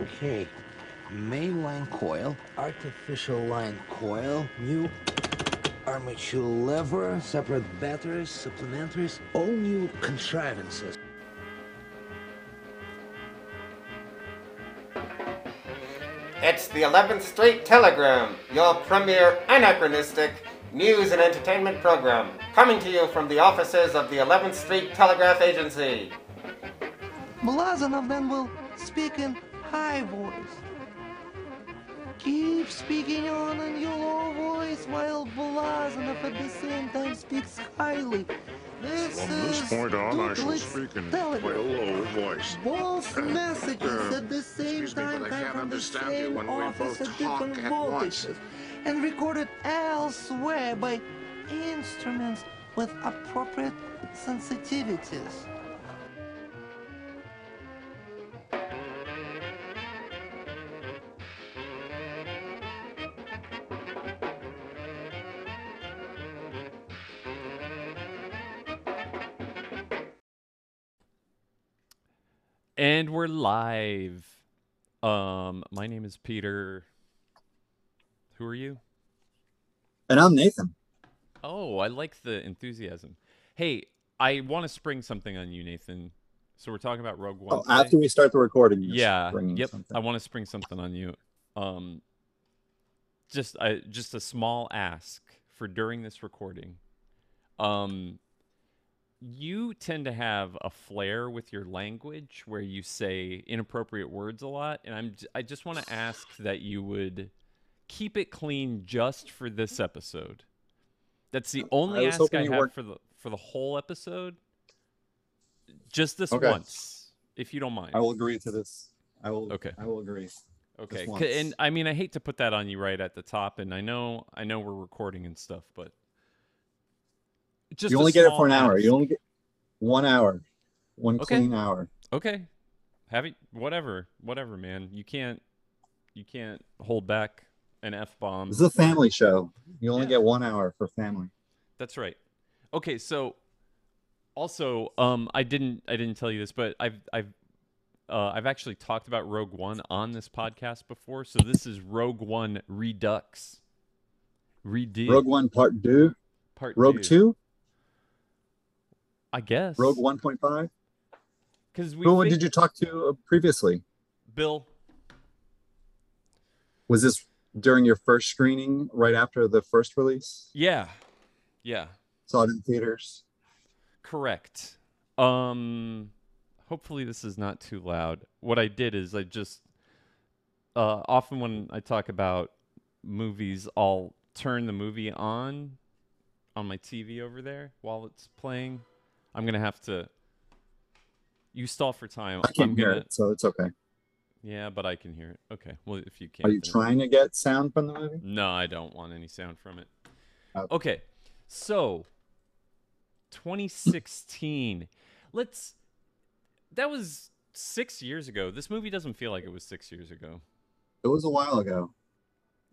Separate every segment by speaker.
Speaker 1: Okay. Main line coil, artificial line coil, new armature lever, separate batteries, supplementaries, all new contrivances.
Speaker 2: It's the 11th Street Telegram, your premier anachronistic news and entertainment program, coming to you from the offices of the 11th Street Telegraph Agency.
Speaker 1: Blazanov then will speak in high voice. Keep speaking on in your low voice while Blazanov at the same time speaks highly. This
Speaker 3: From this point on, I shall speak in my low voice.
Speaker 1: Both uh, messages uh, at the same
Speaker 3: me,
Speaker 1: time
Speaker 3: I
Speaker 1: come from the
Speaker 3: understand you
Speaker 1: same office at different
Speaker 3: at once.
Speaker 1: voltages and recorded elsewhere by instruments with appropriate sensitivities.
Speaker 4: And we're live. Um, my name is Peter. Who are you?
Speaker 5: And I'm Nathan.
Speaker 4: Oh, I like the enthusiasm. Hey, I want to spring something on you, Nathan. So we're talking about Rogue One.
Speaker 5: Oh,
Speaker 4: today?
Speaker 5: after we start the recording,
Speaker 4: yeah, yep.
Speaker 5: something.
Speaker 4: I want to spring something on you. Um, just I just a small ask for during this recording. Um, you tend to have a flair with your language where you say inappropriate words a lot, and I'm j- I just want to ask that you would keep it clean just for this episode. That's the only
Speaker 5: was
Speaker 4: ask I have
Speaker 5: worked-
Speaker 4: for the for the whole episode. Just this
Speaker 5: Okay.
Speaker 4: once, if you don't mind.
Speaker 5: I will agree to this. I will.
Speaker 4: Okay.
Speaker 5: I will agree.
Speaker 4: Okay, and. I mean, I hate to put that on you right at the top, and I know, I know we're recording and stuff, but just
Speaker 5: you only get it for an hour.
Speaker 4: ask.
Speaker 5: You only get one hour, one
Speaker 4: Okay.
Speaker 5: clean hour.
Speaker 4: okay, have it, whatever, whatever, man. You can't, you can't hold back an f bomb.
Speaker 5: This is a family show. You only
Speaker 4: Yeah.
Speaker 5: get one hour for family.
Speaker 4: That's right. Okay, so also, um, I didn't, I didn't tell you this, but I've, I've, uh, I've actually talked about Rogue One on this podcast before, so this is Rogue One Redux. Redo
Speaker 5: Rogue One Part Two,
Speaker 4: Part
Speaker 5: Rogue Two,
Speaker 4: I guess.
Speaker 5: Rogue One Point Five.
Speaker 4: Because
Speaker 5: Who did you talk to uh, previously?
Speaker 4: Bill.
Speaker 5: Was this during your first screening, right after the first release?
Speaker 4: Yeah. Yeah.
Speaker 5: Saw it in theaters.
Speaker 4: Correct. Um hopefully this is not too loud. What I did is I just uh often when I talk about movies, I'll turn the movie on on my TV over there while it's playing. I'm going to have to you stall for time.
Speaker 5: I can't
Speaker 4: I'm
Speaker 5: hear
Speaker 4: gonna,
Speaker 5: it, so it's okay.
Speaker 4: Yeah, but I can hear it. Okay. Well, if you can't
Speaker 5: Are you trying to get sound from the movie?
Speaker 4: No, I don't want any sound from it.
Speaker 5: Okay.
Speaker 4: Okay. So 2016. Let's That was 6 years ago. This movie doesn't feel like it was 6 years ago.
Speaker 5: It was a while ago.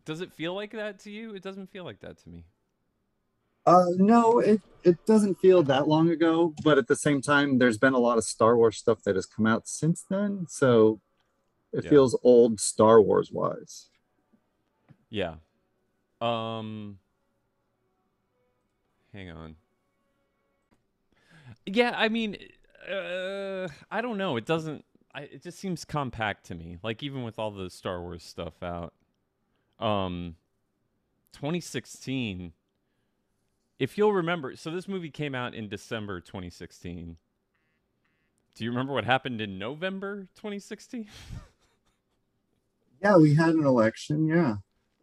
Speaker 4: Does it feel like that to you? It doesn't feel like that to me.
Speaker 5: Uh, no, it, it doesn't feel that long ago, but at the same time, there's been a lot of Star Wars stuff that has come out since then, so it
Speaker 4: Yeah.
Speaker 5: feels old Star Wars wise.
Speaker 4: Yeah. Um Hang on. Yeah, I mean uh I don't know. It doesn't I, it just seems compact to me. Like even with all the Star Wars stuff out. Um 2016 If you'll remember, so this movie came out in December 2016. Do you remember what happened in November 2016?
Speaker 5: Yeah, we had an election. Yeah,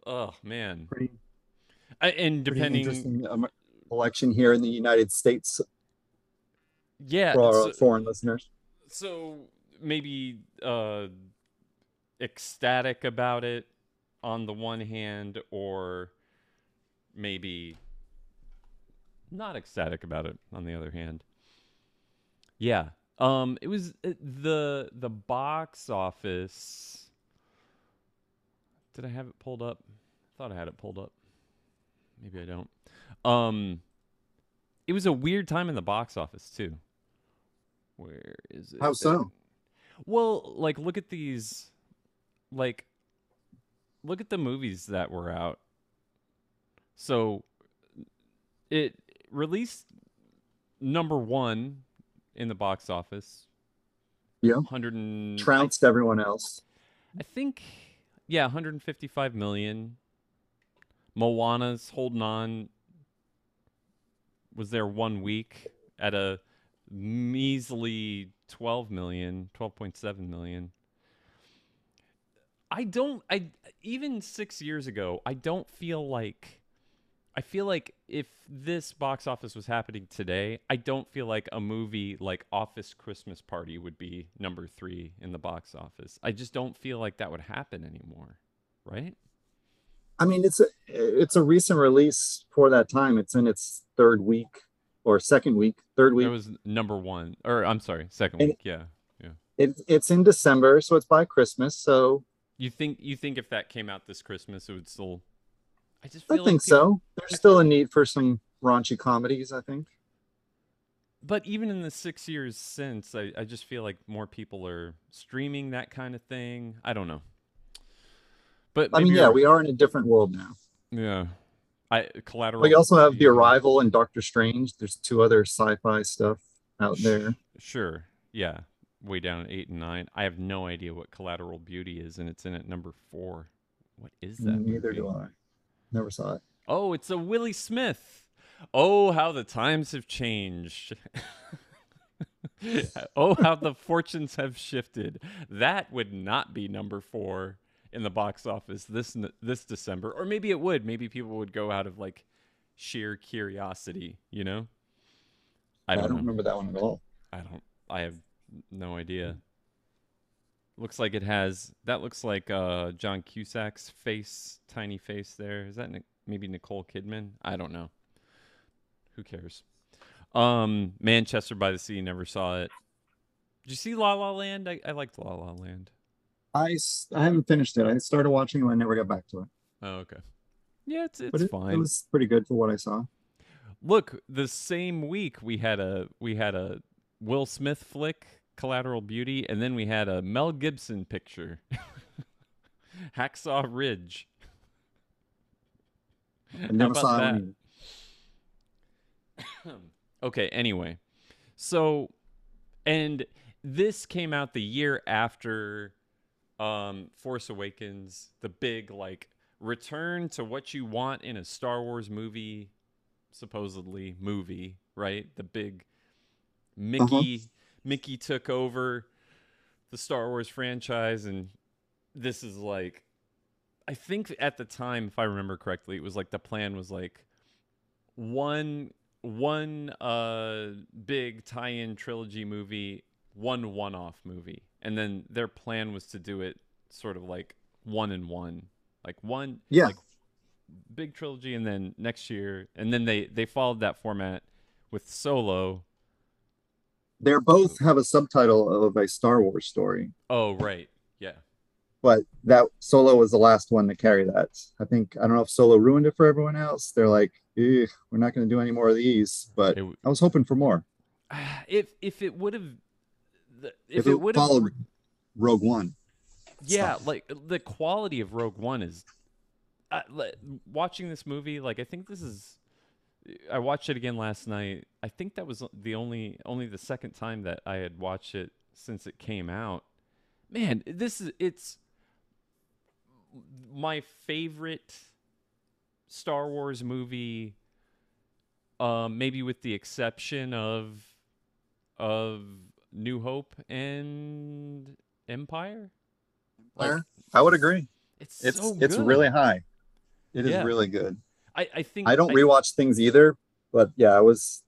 Speaker 4: oh man.
Speaker 5: pretty,
Speaker 4: I, and depending
Speaker 5: interesting um, election here in the United States
Speaker 4: yeah,
Speaker 5: for our
Speaker 4: so-
Speaker 5: foreign listeners.
Speaker 4: so maybe uh ecstatic about it on the one hand or maybe not ecstatic about it on the other hand. Yeah um it was uh, the the box office did i have it pulled up? I thought i had it pulled up. Maybe i don't. Um it was a weird time in the box office too. Where is it?
Speaker 5: How so?
Speaker 4: well, like look at these like look at the movies that were out. So it released number 1 in the box office.
Speaker 5: Yeah.
Speaker 4: 100 and,
Speaker 5: Trounced everyone else.
Speaker 4: I think, yeah, 155 million. Moana's holding on. Was there one week at a measly 12 million, 12.7 million. I don't, I, even six years ago, I don't feel like, I feel like if this box office was happening today, I don't feel like a movie like Office Christmas Party would be number three in the box office. I just don't feel like that would happen anymore, right?
Speaker 5: I mean, it's a it's a recent release for that time. It's in its third week or second week, third week.
Speaker 4: It was number one, or I'm sorry, second
Speaker 5: And-
Speaker 4: week. Yeah, yeah.
Speaker 5: It, it's in December, so it's by Christmas. So
Speaker 4: You think you think if that came out this Christmas, it would still? I just
Speaker 5: I
Speaker 4: feel
Speaker 5: think
Speaker 4: like peop-
Speaker 5: so. There's still a need for some raunchy comedies. I think.
Speaker 4: But even in the six years since, I, I just feel like more people are streaming that kind of thing. I don't know. But
Speaker 5: I mean, yeah, we are in a different world now.
Speaker 4: yeah. I collateral.
Speaker 5: We also have The Arrival and Doctor Strange. There's two other sci-fi stuff out there.
Speaker 4: Sure. Yeah. Way down at eight and nine. I have no idea what Collateral Beauty is, and it's in at number four. What is that?
Speaker 5: Neither
Speaker 4: movie?
Speaker 5: do I. Never saw it.
Speaker 4: Oh, it's a Willie Smith. Oh, how the times have changed. oh, how the fortunes have shifted. That would not be number four in the box office this this December, or maybe it would. Maybe people would go out of like sheer curiosity. You know. I
Speaker 5: I
Speaker 4: don't,
Speaker 5: don't, remember that one at all.
Speaker 4: I don't. I have no idea. Looks like it has. That looks like uh, John Cusack's face, tiny face. There is that. Nic- maybe Nicole Kidman. I don't know. Who cares? Um, Manchester by the Sea. Never saw it. Did you see La La Land? I, I liked La La Land.
Speaker 5: I, I haven't finished it. I started watching and I never got back to it.
Speaker 4: Oh, okay. Yeah, it's it's
Speaker 5: But it,
Speaker 4: fine.
Speaker 5: it was pretty good for what I saw.
Speaker 4: Look, the same week we had a we had a Will Smith flick, Collateral Beauty, and then we had a Mel Gibson picture, Hacksaw Ridge.
Speaker 5: I never saw
Speaker 4: that? okay, anyway. So and this came out the year after um Force Awakens, the big like return to what you want in a Star Wars movie, supposedly movie, right? The big Mickey Mickey took over the Star Wars franchise and this is like I think at the time if I remember correctly it was like the plan was like one one uh big tie-in trilogy movie, one one-off movie. And then their plan was to do it sort of like one and one. Like one
Speaker 5: Yeah.
Speaker 4: like big trilogy and then next year and then they they followed that format with Solo.
Speaker 5: They're both have a subtitle of a Star Wars story,
Speaker 4: Oh, right. Yeah.
Speaker 5: but that Solo was the last one to carry that. I think I don't know if Solo ruined it for everyone else. They're like, "Eh, we're not going to do any more of these. But
Speaker 4: w-
Speaker 5: I was hoping for more.
Speaker 4: if if it would have if,
Speaker 5: If,
Speaker 4: it
Speaker 5: it,
Speaker 4: would have
Speaker 5: followed Rogue One,
Speaker 4: yeah
Speaker 5: stuff.
Speaker 4: like the quality of rogue one is uh, watching this movie like i think this is i watched it again last night i think that was the only only the second time that i had watched it since it came out man this is it's my favorite star wars movie um maybe with the exception of of new hope and empire like
Speaker 5: I would agree.
Speaker 4: it's
Speaker 5: It's
Speaker 4: so
Speaker 5: it's
Speaker 4: good.
Speaker 5: really high. It is
Speaker 4: Yeah.
Speaker 5: really good.
Speaker 4: I, I think
Speaker 5: I don't rewatch things either, but yeah, I was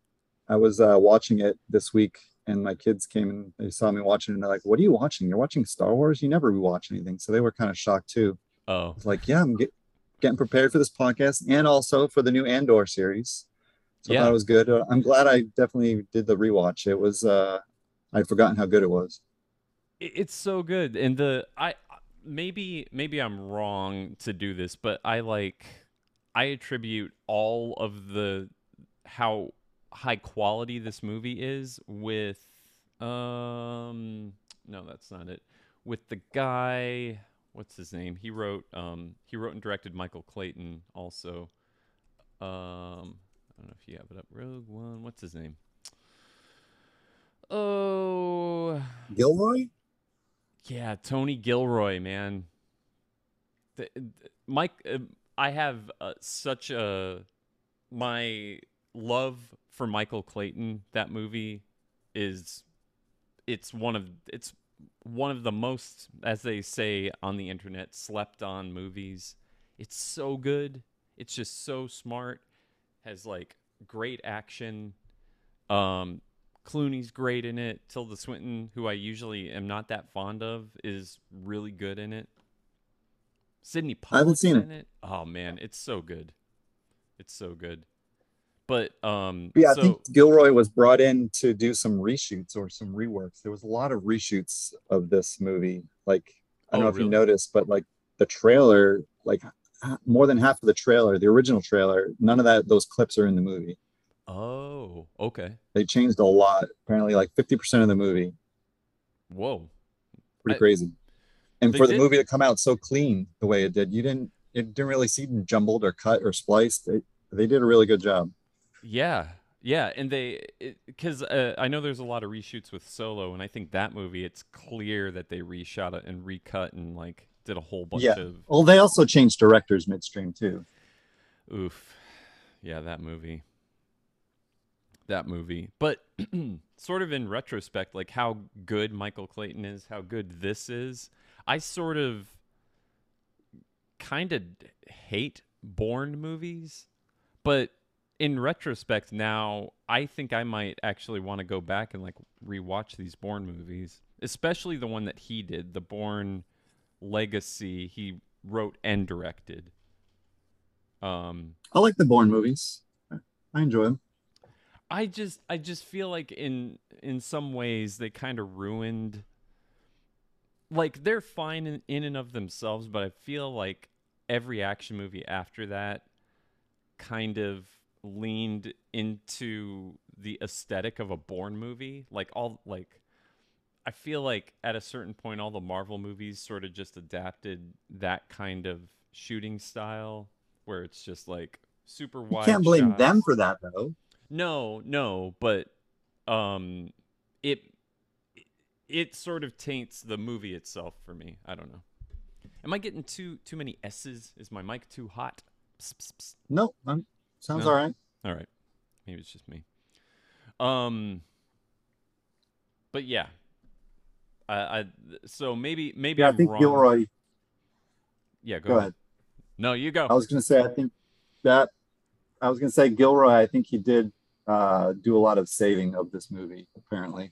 Speaker 5: I was uh, watching it this week, and my kids came and they saw me watching, and they're like, "What are you watching? You're watching Star Wars? You never rewatch anything." So they were kind of shocked too.
Speaker 4: Oh,
Speaker 5: I like, "Yeah, I'm get, getting prepared for this podcast, and also for the new Andor series." So I thought it was good. Uh, I'm glad I definitely did the rewatch. It was uh, I'd forgotten how good it was.
Speaker 4: it's so good, and the I maybe maybe I'm wrong to do this, but I like I attribute all of the how high quality this movie is with um no that's not it with the guy what's his name? He wrote um he wrote and directed Michael Clayton also. Um I don't know if you have it up. Rogue One. What's his name? Oh,
Speaker 5: Gilroy?
Speaker 4: yeah, Tony Gilroy, man. The, the- Mike, uh, I have uh, such a my love for Michael Clayton. That movie is it's one of it's one of the most, as they say on the internet, slept on movies. It's so good. It's just so smart. Has like great action. Um, Clooney's great in it. Tilda Swinton, who I usually am not that fond of, is really good in it. Sydney
Speaker 5: I haven't seen
Speaker 4: in it. Oh man, it's so good. It's so good. But um,
Speaker 5: Yeah, I think Gilroy was brought in to do some reshoots or some reworks. There was a lot of reshoots of this movie. Like I don't
Speaker 4: Oh,
Speaker 5: know if
Speaker 4: really?
Speaker 5: you noticed, but like the trailer, like more than half of the trailer, the original trailer, none of that those clips are in the movie.
Speaker 4: oh, okay.
Speaker 5: They changed a lot. Apparently, like fifty percent of the movie.
Speaker 4: Whoa.
Speaker 5: Pretty
Speaker 4: I-
Speaker 5: crazy. And
Speaker 4: They
Speaker 5: for the
Speaker 4: did-
Speaker 5: movie to come out so clean the way it did, you didn't it didn't really seem jumbled or cut or spliced. They, they did a really good job.
Speaker 4: Yeah, yeah, and they because uh, I know there's a lot of reshoots with Solo, and I think that movie it's clear that they reshot it and recut and like did a whole bunch of.
Speaker 5: Yeah.
Speaker 4: of
Speaker 5: Well, they also changed directors midstream too.
Speaker 4: oof, yeah, that movie, that movie. But sort of in retrospect, like how good Michael Clayton is, how good this is, I sort of kind of hate Bourne movies, but in retrospect now, I think I might actually want to go back and like rewatch these Bourne movies, especially the one that he did, the Bourne Legacy. He wrote and directed. Um,
Speaker 5: I like the Bourne movies. I enjoy them.
Speaker 4: I just I just feel like in in some ways they kind of ruined like they're fine in, in and of themselves, but I feel like every action movie after that kind of leaned into the aesthetic of a Bourne movie. Like all like I feel like at a certain point all the Marvel movies sort of just adapted that kind of shooting style where it's just like super
Speaker 5: You
Speaker 4: wide.
Speaker 5: can't blame
Speaker 4: shots.
Speaker 5: them for that though.
Speaker 4: No, no, but um it it sort of taints the movie itself for me. I don't know. Am I getting too too many S's? Is my mic too hot? Psst, psst, psst.
Speaker 5: No, I'm, sounds
Speaker 4: No.
Speaker 5: all right.
Speaker 4: All right. Maybe it's just me. Um but yeah. I, I so maybe maybe
Speaker 5: Yeah, I think
Speaker 4: wrong.
Speaker 5: Gilroy.
Speaker 4: Yeah, go,
Speaker 5: Go
Speaker 4: ahead.
Speaker 5: ahead.
Speaker 4: No, you go.
Speaker 5: I was gonna say I think that I was gonna say Gilroy. I think he did uh, do a lot of saving of this movie. Apparently,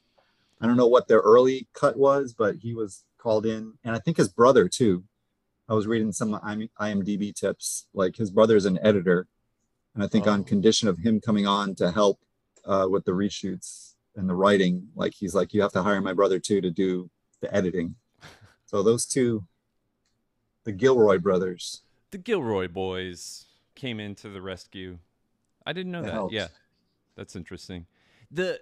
Speaker 5: I don't know what their early cut was, but he was called in, and I think his brother too. I was reading some IMDb tips. Like his brother's an editor, and I think
Speaker 4: Oh.
Speaker 5: on condition of him coming on to help uh, with the reshoots and the writing, like he's like, you have to hire my brother too to do the editing. So those two, the Gilroy brothers,
Speaker 4: the Gilroy boys came into the rescue. I didn't know
Speaker 5: That
Speaker 4: that. Yeah, that's interesting. The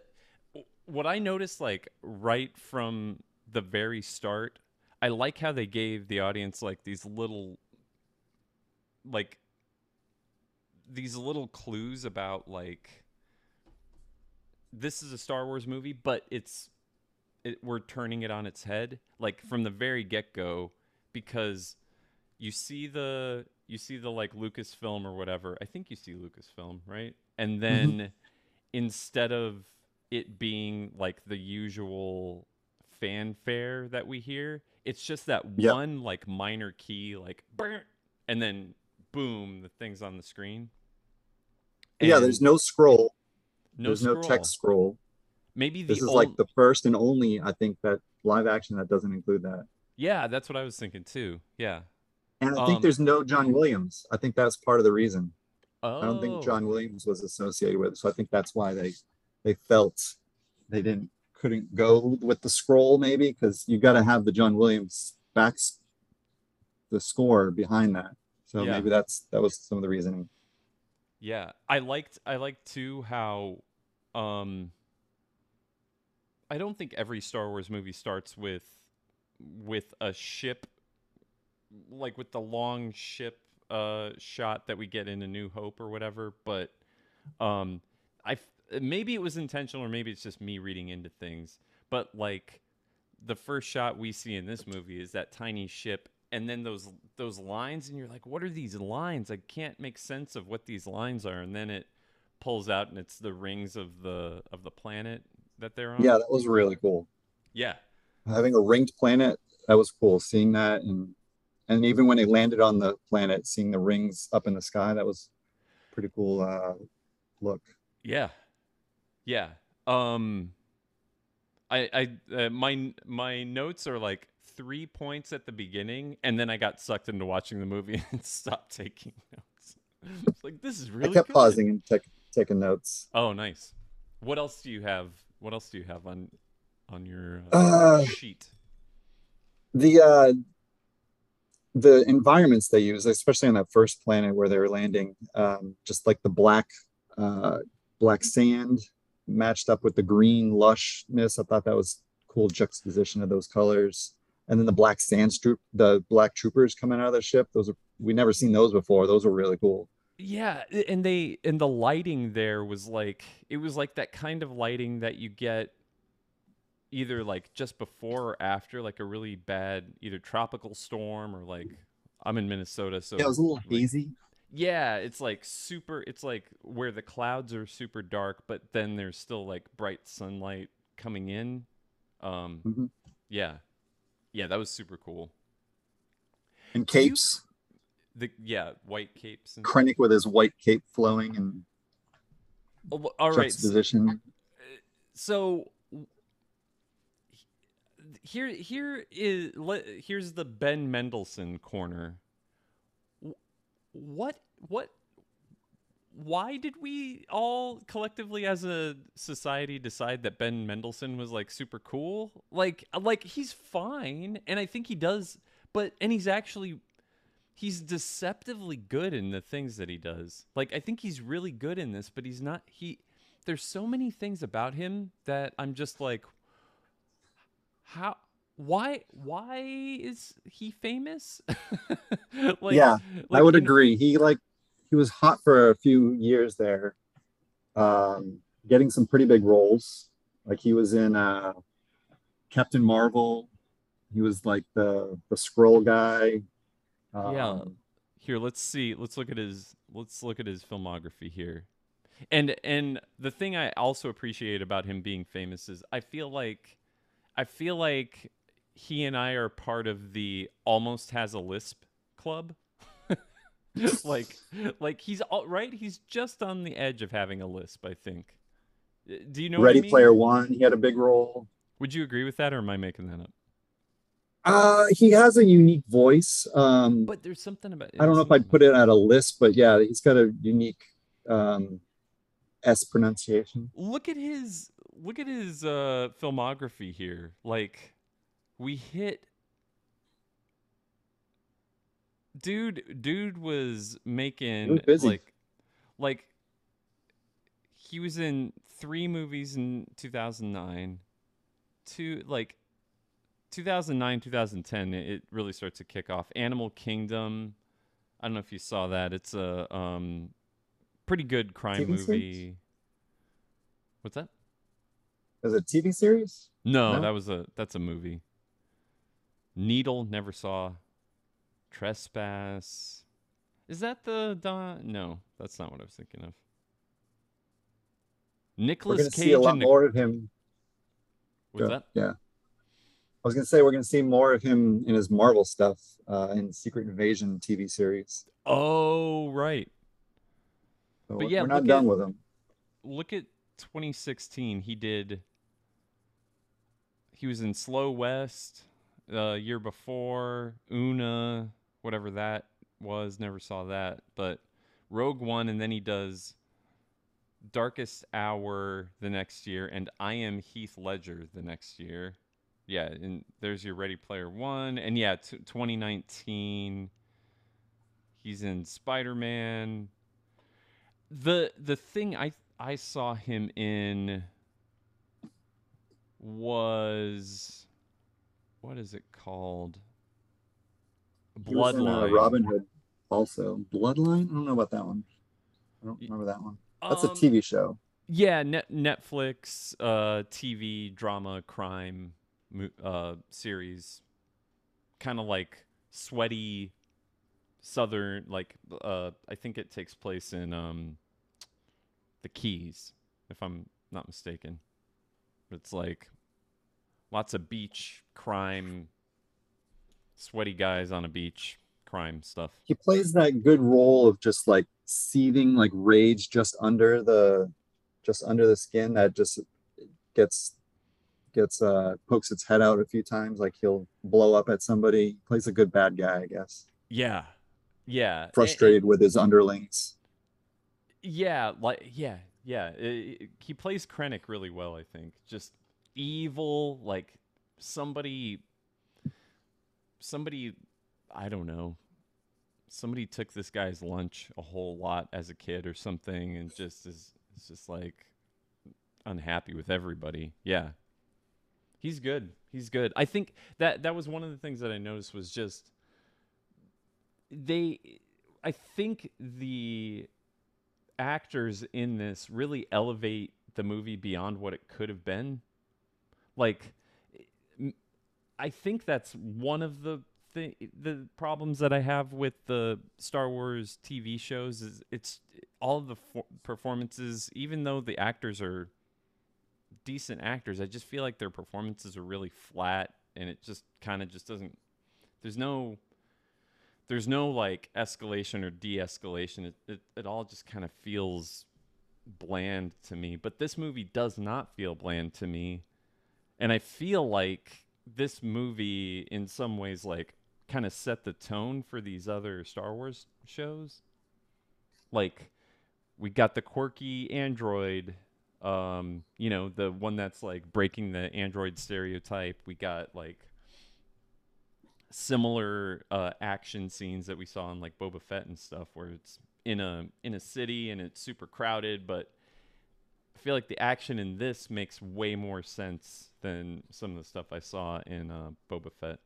Speaker 4: what I noticed, like right from the very start, I like how they gave the audience like these little, like these little clues about like this is a Star Wars movie, but it's it, we're turning it on its head, like from the very get go, because you see the you see the like Lucasfilm or whatever. I think you see Lucasfilm, right? And mm-hmm. then instead of it being like the usual fanfare that we hear, it's just that
Speaker 5: Yep.
Speaker 4: one like minor key, like "Brr," and then boom, the thing's on the screen.
Speaker 5: yeah, there's no scroll.
Speaker 4: no
Speaker 5: there's no text scroll.
Speaker 4: Maybe the
Speaker 5: This is like the first and only, I think, that live action that doesn't include that.
Speaker 4: yeah, that's what I was thinking too. Yeah.
Speaker 5: And I think
Speaker 4: Um,
Speaker 5: there's no John Williams. I think that's part of the reason.
Speaker 4: Oh,
Speaker 5: I don't think John Williams was associated with it. So I think that's why they they felt they didn't couldn't go with the scroll maybe because you've got to have the John Williams backs the score behind that. So
Speaker 4: Yeah.
Speaker 5: maybe that's that was some of the reasoning.
Speaker 4: Yeah, I liked I liked too how um I don't think every Star Wars movie starts with with a ship like with the long ship uh shot that we get in A New Hope or whatever, but um I maybe it was intentional or maybe it's just me reading into things, but like the first shot we see in this movie is that tiny ship and then those those lines and you're like what are these lines? I can't make sense of what these lines are and then it pulls out and it's the rings of the of the planet that they're on.
Speaker 5: Yeah, that was really cool.
Speaker 4: Yeah.
Speaker 5: Having a ringed planet, that was cool. Seeing that and and even when they landed on the planet, seeing the rings up in the sky, that was pretty cool uh look.
Speaker 4: Yeah, yeah. Um, I, I, uh, my, my notes are like three points at the beginning, and then I got sucked into watching the movie and stopped taking notes. It's like this is really.
Speaker 5: I kept
Speaker 4: good.
Speaker 5: pausing and take, taking notes.
Speaker 4: Oh, nice. What else do you have? What else do you have on, on your uh,
Speaker 5: Uh,
Speaker 4: sheet?
Speaker 5: the uh the environments they use especially on that first planet where they were landing um just like the black uh black sand matched up with the green lushness. I thought that was cool juxtaposition of those colors. And then the black sand troop the black troopers coming out of the ship. Those are we never seen those before. Those were really cool.
Speaker 4: Yeah, and they and the lighting there was like it was like that kind of lighting that you get either like just before or after like a really bad either tropical storm or like I'm in Minnesota so
Speaker 5: yeah it was a little
Speaker 4: like-
Speaker 5: hazy
Speaker 4: yeah, it's like super it's like where the clouds are super dark but then there's still like bright sunlight coming in. Um
Speaker 5: Mhm.
Speaker 4: yeah. Yeah, that was super cool.
Speaker 5: and
Speaker 4: you-
Speaker 5: capes
Speaker 4: The yeah, white capes and
Speaker 5: krennic with his white cape flowing and
Speaker 4: Oh, all right. so-
Speaker 5: juxtaposition
Speaker 4: so w- here here is here's the Ben Mendelsohn corner. What what why did we all collectively as a society decide that Ben Mendelsohn was like super cool? Like like he's fine and I think he does but and he's actually he's deceptively good in the things that he does. Like I think he's really good in this, but he's not he there's so many things about him that I'm just like how why why is he famous? like,
Speaker 5: Yeah, I would
Speaker 4: in-
Speaker 5: agree. He like he was hot for a few years there, um, getting some pretty big roles. Like he was in uh, Captain Marvel. He was like the the scroll guy.
Speaker 4: Yeah.
Speaker 5: Um,
Speaker 4: Here, let's see. Let's look at his let's look at his filmography here. And and the thing I also appreciate about him being famous is I feel like I feel like he and I are part of the almost has a lisp club. like like he's all right, he's just on the edge of having a lisp, I think. Uh, Do you know what I
Speaker 5: Ready
Speaker 4: mean?
Speaker 5: Player One. He had a big role.
Speaker 4: Would you agree with that or am I making that up?
Speaker 5: Uh, he has a unique voice. Um,
Speaker 4: But there's something about
Speaker 5: I don't know if I'd put it at a lisp but yeah, he's got a unique um, S pronunciation.
Speaker 4: look at his look at his uh filmography here like we hit dude dude was making
Speaker 5: was
Speaker 4: like like he was in three movies in 2009 two like 2009 2010 it it really starts to kick off animal kingdom i don't know if you saw that it's a um pretty good crime
Speaker 5: TV series?
Speaker 4: movie what's that
Speaker 5: Is it a TV series?
Speaker 4: no,
Speaker 5: No?
Speaker 4: that was a that's a movie. Needle never saw. Trespass. Is that the Don? No, that's not what I was thinking of.
Speaker 5: We're Nicolas
Speaker 4: Cage
Speaker 5: see a lot more of him.
Speaker 4: what's
Speaker 5: Yeah,
Speaker 4: that?
Speaker 5: Yeah. I was gonna say we're gonna see more of him in his Marvel stuff uh, in Secret Invasion TV series.
Speaker 4: Oh, right.
Speaker 5: So
Speaker 4: But
Speaker 5: we're-
Speaker 4: yeah,
Speaker 5: we're not done
Speaker 4: at-
Speaker 5: with him.
Speaker 4: Look at 2016. He did. He was in Slow West. The year before Una, whatever that was, never saw that. But Rogue One, and then he does Darkest Hour the next year, and I Am Heath Ledger the next year. Yeah, and there's your Ready Player One, and yeah, t- 2019. He's in Spider Man. The the thing I I saw him in was what is it called?
Speaker 5: Was in, uh,
Speaker 4: Bloodline.
Speaker 5: Robin Hood, also Bloodline. I don't know about that one. I don't remember that one. That's a
Speaker 4: Um,
Speaker 5: TV show.
Speaker 4: Yeah, net, Netflix uh, TV drama crime uh, series, kind of like sweaty southern. Like uh, I think it takes place in um, the Keys, if I'm not mistaken. It's like lots of beach crime, sweaty guys on a beach crime stuff.
Speaker 5: He plays that good role of just like seething like rage just under the just under the skin that just gets gets uh pokes its head out a few times like he'll blow up at somebody plays a good bad guy i guess
Speaker 4: Yeah, yeah.
Speaker 5: frustrated with his underlings
Speaker 4: Yeah, like yeah, yeah. I- I- he plays Krennic really well, I think. Just evil, like somebody somebody I don't know. Somebody took this guy's lunch a whole lot as a kid or something and just is just like unhappy with everybody. Yeah. He's good. He's good. I think that that was one of the things that I noticed was just they I think the actors in this really elevate the movie beyond what it could have been. Like, I think that's one of the the, problems that I have with the Star Wars TV shows is it's all the fo- performances, even though the actors are decent actors, I just feel like their performances are really flat, and it just kind of just doesn't. There's no there's no like escalation or de-escalation it, it, it all just kind of feels bland to me but this movie does not feel bland to me and i feel like this movie in some ways like kind of set the tone for these other star wars shows like we got the quirky android um you know the one that's like breaking the android stereotype we got like similar uh, action scenes that we saw in like Boba Fett and stuff, where it's in a in a city and it's super crowded. But I feel like the action in this makes way more sense than some of the stuff I saw in uh, Boba Fett.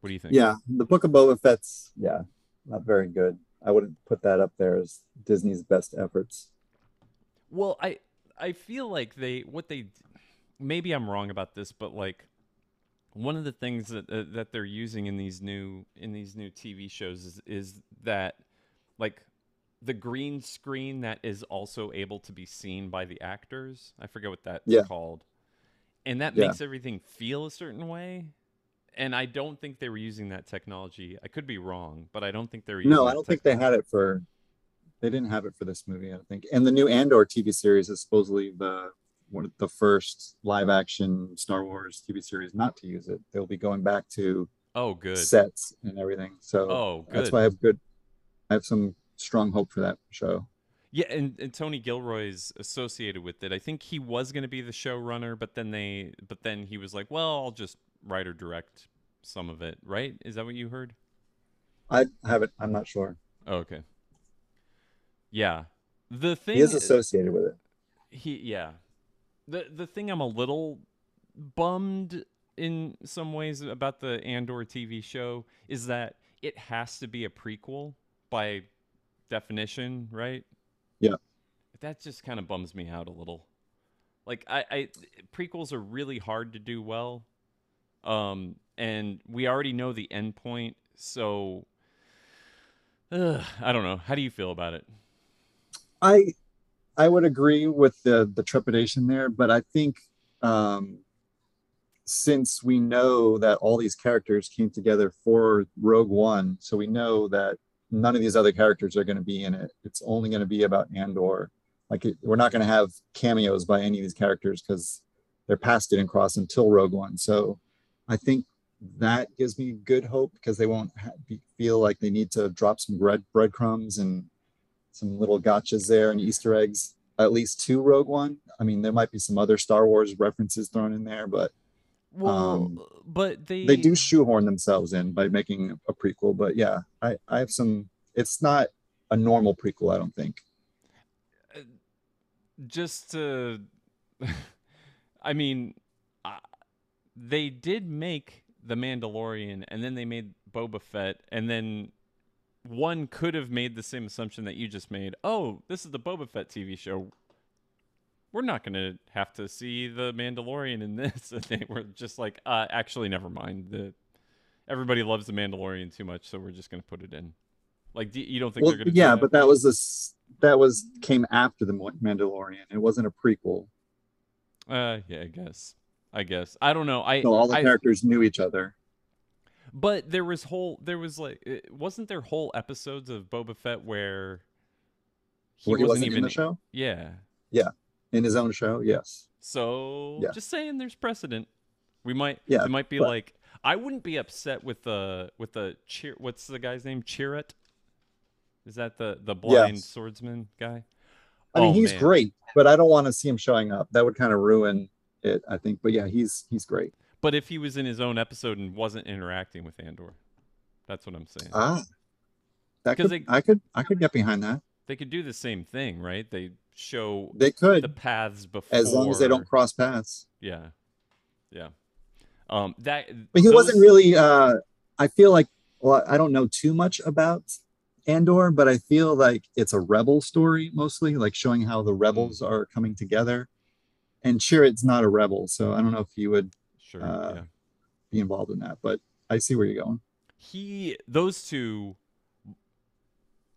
Speaker 4: What do you think?
Speaker 5: yeah the book of boba fett's yeah not very good i wouldn't put that up there as disney's best efforts
Speaker 4: Well, I I feel like they what they maybe I'm wrong about this, but like one of the things that uh, that they're using in these new in these new TV shows is is that like the green screen that is also able to be seen by the actors. I forget what that's
Speaker 5: Yeah.
Speaker 4: called. And that
Speaker 5: Yeah.
Speaker 4: makes everything feel a certain way. And I don't think they were using that technology. I could be wrong, but I don't think they were using
Speaker 5: no i don't think they had it for they didn't have it for this movie i don't think and the new andor tv series is supposedly the one of the first live action star wars tv series not to use it they'll be going back to
Speaker 4: Oh, good.
Speaker 5: sets and everything so
Speaker 4: Oh, good.
Speaker 5: that's why i have good i have some strong hope for that show
Speaker 4: Yeah, and, and Tony Gilroy's associated with it. I think he was going to be the showrunner, but then they, but then he was like, "Well, I'll just write or direct some of it." Right? Is that what you heard?
Speaker 5: i haven't i'm not sure
Speaker 4: Oh, okay. Yeah, the thing
Speaker 5: he is associated with it
Speaker 4: he yeah the the thing i'm a little bummed in some ways about the andor tv show is that it has to be a prequel by definition right
Speaker 5: Yeah.
Speaker 4: that just kind of bums me out a little. Like I, I prequels are really hard to do well um and we already know the end point so ugh, i don't know. How do you feel about it?
Speaker 5: I I would agree with the the trepidation there, but I think um, since we know that all these characters came together for Rogue One, so we know that none of these other characters are going to be in it. It's only going to be about Andor. Like it, we're not going to have cameos by any of these characters because they're past and cross until Rogue One. So I think that gives me good hope because they won't ha- be, feel like they need to drop some bread breadcrumbs and some little gotchas there and Easter eggs, at least to Rogue One. I mean, there might be some other Star Wars references thrown in there, but
Speaker 4: well
Speaker 5: Um,
Speaker 4: but they
Speaker 5: they do shoehorn themselves in by making a prequel. But yeah, I, I have some, it's not a normal prequel, I don't think.
Speaker 4: just to i mean uh, they did make the mandalorian and then they made Boba Fett, and then one could have made the same assumption that you just made. Oh, this is the Boba Fett TV show. We're not going to have to see the Mandalorian in this. And they were just like, uh, actually, never mind. The everybody loves the Mandalorian too much, so we're just going to put it in. Like, do, you don't think
Speaker 5: Well,
Speaker 4: they're going to?
Speaker 5: yeah, but that was this that was came after the Mandalorian. It wasn't a prequel.
Speaker 4: uh, yeah, I guess. I guess I don't know. I
Speaker 5: So all the
Speaker 4: I,
Speaker 5: characters knew each other.
Speaker 4: But there was whole there was like wasn't there whole episodes of Boba Fett where he,
Speaker 5: he
Speaker 4: wasn't,
Speaker 5: wasn't
Speaker 4: even
Speaker 5: in the show
Speaker 4: Yeah. yeah.
Speaker 5: In his own show. Yes.
Speaker 4: So just saying there's precedent. We might
Speaker 5: Yeah,
Speaker 4: it might be
Speaker 5: but-
Speaker 4: like I wouldn't be upset with the with the cheer what's the guy's name? Chirrut? Is that the the blind
Speaker 5: Yes.
Speaker 4: swordsman guy?
Speaker 5: I mean,
Speaker 4: Oh,
Speaker 5: he's
Speaker 4: man.
Speaker 5: great, but I don't want to see him showing up. That would kind of ruin it, I think. But yeah, he's he's great.
Speaker 4: But if he was in his own episode and wasn't interacting with Andor, that's what I'm saying.
Speaker 5: Ah, that could
Speaker 4: they-
Speaker 5: I could I could get behind that.
Speaker 4: they could do the same thing, right? They show
Speaker 5: They could,
Speaker 4: the paths before
Speaker 5: as long as they don't cross paths.
Speaker 4: Yeah, yeah. Um, that.
Speaker 5: But he wasn't really. uh I feel like. Well, I don't know too much about Andor, but I feel like it's a rebel story mostly, like showing how the rebels
Speaker 4: Mm.
Speaker 5: are coming together. And Chirrut's not a rebel, so I don't know if you would
Speaker 4: Sure.
Speaker 5: uh,
Speaker 4: yeah.
Speaker 5: be involved in that. But I see where you're going.
Speaker 4: He. Those two.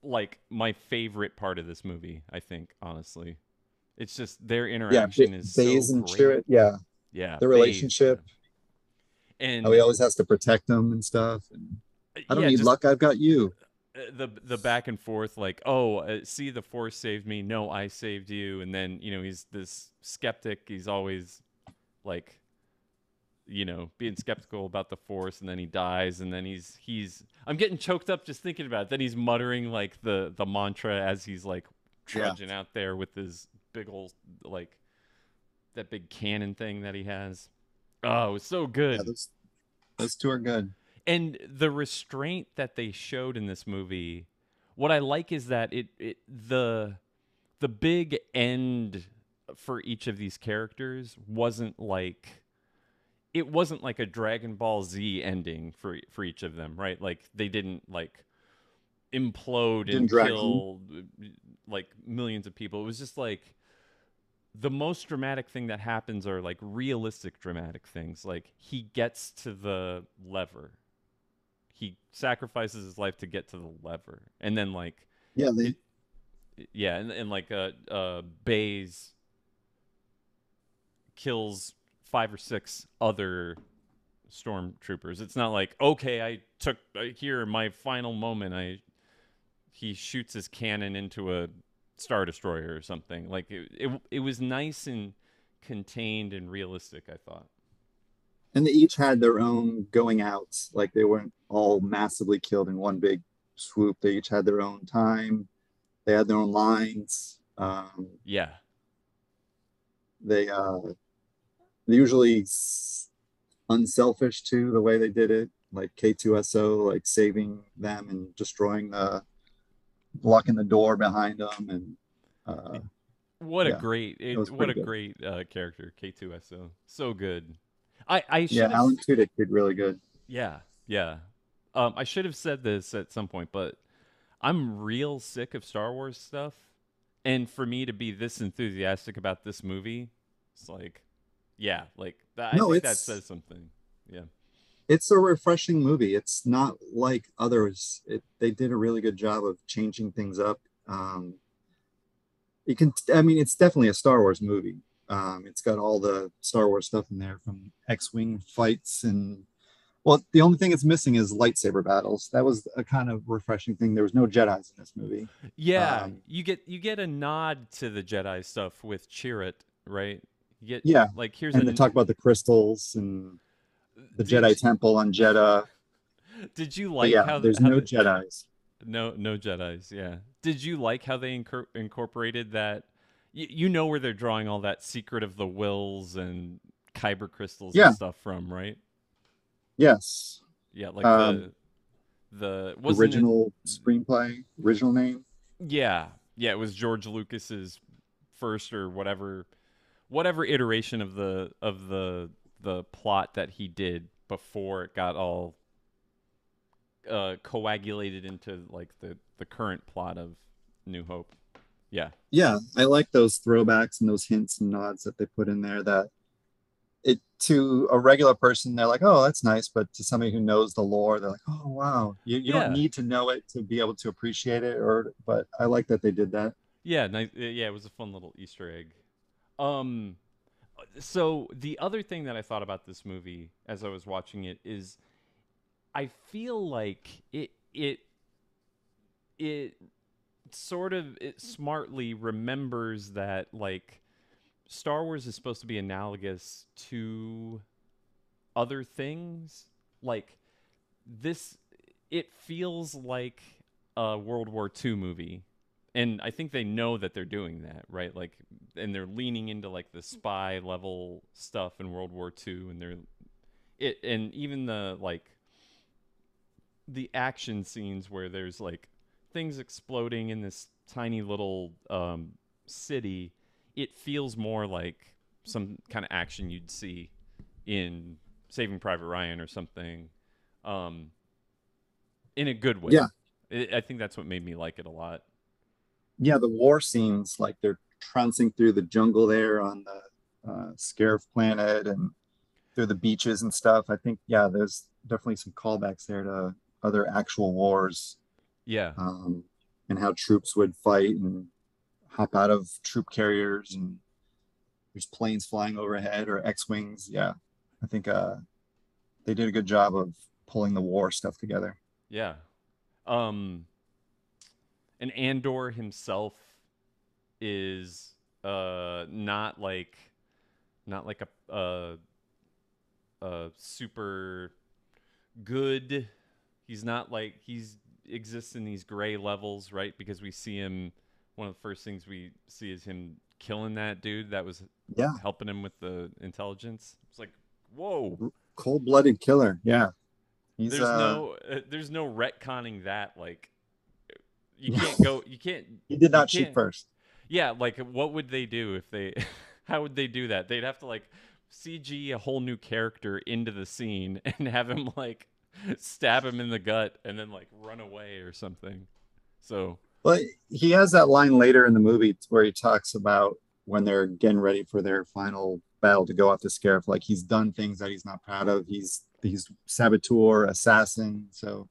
Speaker 4: Like my favorite part of this movie, I think. Honestly, it's just their
Speaker 5: Yeah,
Speaker 4: interaction
Speaker 5: Ba-
Speaker 4: is
Speaker 5: Baze
Speaker 4: so
Speaker 5: and. Chirrut. Yeah,
Speaker 4: Yeah,
Speaker 5: the relationship.
Speaker 4: And
Speaker 5: how he always has to protect them and stuff. And I don't
Speaker 4: yeah,
Speaker 5: need
Speaker 4: just-
Speaker 5: luck. I've got you.
Speaker 4: uh, the the back and forth like oh uh, see the force saved me no i saved you and then you know he's this skeptic he's always like you know being skeptical about the force and then he dies and then he's he's i'm getting choked up just thinking about it then he's muttering like the the mantra as he's like
Speaker 5: Yeah.
Speaker 4: trudging out there with his big old like that big cannon thing that he has oh it was so good
Speaker 5: Yeah, those, those two are good.
Speaker 4: and the restraint that they showed in this movie what i like is that it, it the the big end for each of these characters wasn't like it wasn't like a dragon ball z ending for for each of them right? Like they didn't like implode
Speaker 5: Didn't
Speaker 4: and
Speaker 5: drag
Speaker 4: kill uh, like millions of people. It was just like the most dramatic thing that happens are like realistic dramatic things. Like he gets to the lever. He sacrifices his life to get to the lever. And then like
Speaker 5: Yeah, they
Speaker 4: yeah and, and like uh uh Baze kills five or six other stormtroopers it's not like okay i took uh, here my final moment i he shoots his cannon into a star destroyer or something like it, it, it was nice and contained and realistic i thought
Speaker 5: and they each had their own going outs. Like they weren't all massively killed in one big swoop. They each had their own time. They had their own lines. Um,
Speaker 4: yeah
Speaker 5: they uh, they usually unselfish too. The way they did it, like K2SO, like saving them and destroying the blocking the door behind them, and uh,
Speaker 4: What a great, it,
Speaker 5: was
Speaker 4: what a
Speaker 5: good.
Speaker 4: great uh, character, K2SO. So good. I, I should
Speaker 5: yeah, Alan Tudyk did really good.
Speaker 4: yeah, yeah. Um, I should have said this at some point, but I'm real sick of Star Wars stuff, and for me to be this enthusiastic about this movie, it's like, yeah, like that,
Speaker 5: No,
Speaker 4: I think that says something. Yeah,
Speaker 5: it's a refreshing movie. It's not like others. It, they did a really good job of changing things up. Um, you can, I mean, it's definitely a Star Wars movie. Um, it's got all the Star Wars stuff in there from X-wing fights and well, the only thing it's missing is lightsaber battles. That was a kind of refreshing thing. There was no Jedi's in this movie.
Speaker 4: yeah.
Speaker 5: Um,
Speaker 4: you get you get a nod to the Jedi stuff with Chirrut, right? You get
Speaker 5: Yeah,
Speaker 4: like here's
Speaker 5: And
Speaker 4: a
Speaker 5: they talk about the crystals and the
Speaker 4: did
Speaker 5: Jedi
Speaker 4: you-
Speaker 5: Temple on Jedha.
Speaker 4: Did you
Speaker 5: But
Speaker 4: like
Speaker 5: yeah,
Speaker 4: how
Speaker 5: there's
Speaker 4: how
Speaker 5: no
Speaker 4: the-
Speaker 5: Jedi's.
Speaker 4: No, no Jedi's. Yeah. Did you like how they incor- incorporated that? Y- you know where they're drawing all that secret of the Whills and kyber crystals
Speaker 5: Yeah.
Speaker 4: and stuff from, right?
Speaker 5: Yes.
Speaker 4: Yeah, like
Speaker 5: Um,
Speaker 4: the the wasn't it-
Speaker 5: original screenplay, original name.
Speaker 4: yeah, yeah. It was George Lucas's first or whatever, whatever iteration of the of the the plot that he did before it got all uh, coagulated into like the the current plot of New Hope. Yeah.
Speaker 5: Yeah, I like those throwbacks and those hints and nods that they put in there that it to a regular person they're like, "Oh, that's nice," but to somebody who knows the lore, they're like, "Oh, wow." You, you
Speaker 4: Yeah.
Speaker 5: don't need to know it to be able to appreciate it or but I like that they did that.
Speaker 4: Yeah, nice. Yeah, it was a fun little Easter egg. Um, so the other thing that I thought about this movie as I was watching it is, I feel like it it it sort of it smartly remembers that like Star Wars is supposed to be analogous to other things. Like this it feels like a World War II movie and I think they know that they're doing that, right? Like, and they're leaning into like the spy level stuff in World War II, and they're it, and even the like the action scenes where there's like things exploding in this tiny little um, city. It feels more like some kind of action you'd see in Saving Private Ryan or something, um, in a good way.
Speaker 5: Yeah.
Speaker 4: I I think that's what made me like it a lot.
Speaker 5: Yeah, the war scenes like they're trouncing through the jungle there on the uh, Scarif planet and through the beaches and stuff. I think yeah, there's definitely some callbacks there to other actual wars
Speaker 4: Yeah.
Speaker 5: um, and how troops would fight and hop out of troop carriers and there's planes flying overhead or X-wings. Yeah, I think uh, they did a good job of pulling the war stuff together.
Speaker 4: Yeah. Um and Andor himself is uh not like not like a uh uh super good. He's not like he's exists in these gray levels, right? Because we see him one of the first things we see is him killing that dude that was
Speaker 5: Yeah,
Speaker 4: helping him with the intelligence. It's like, whoa.
Speaker 5: cold-blooded killer. Yeah, he's
Speaker 4: there's
Speaker 5: uh,
Speaker 4: no uh, there's no retconning that like you can't go you can't
Speaker 5: he did not
Speaker 4: you
Speaker 5: shoot first.
Speaker 4: yeah like what would they do if they how would they do that they'd have to like cg a whole new character into the scene and have him like stab him in the gut and then like run away or something so
Speaker 5: Well, he has that line later in the movie where he talks about when they're getting ready for their final battle to go off the Scarif. Like he's done things that he's not proud of. He's he's saboteur, assassin. So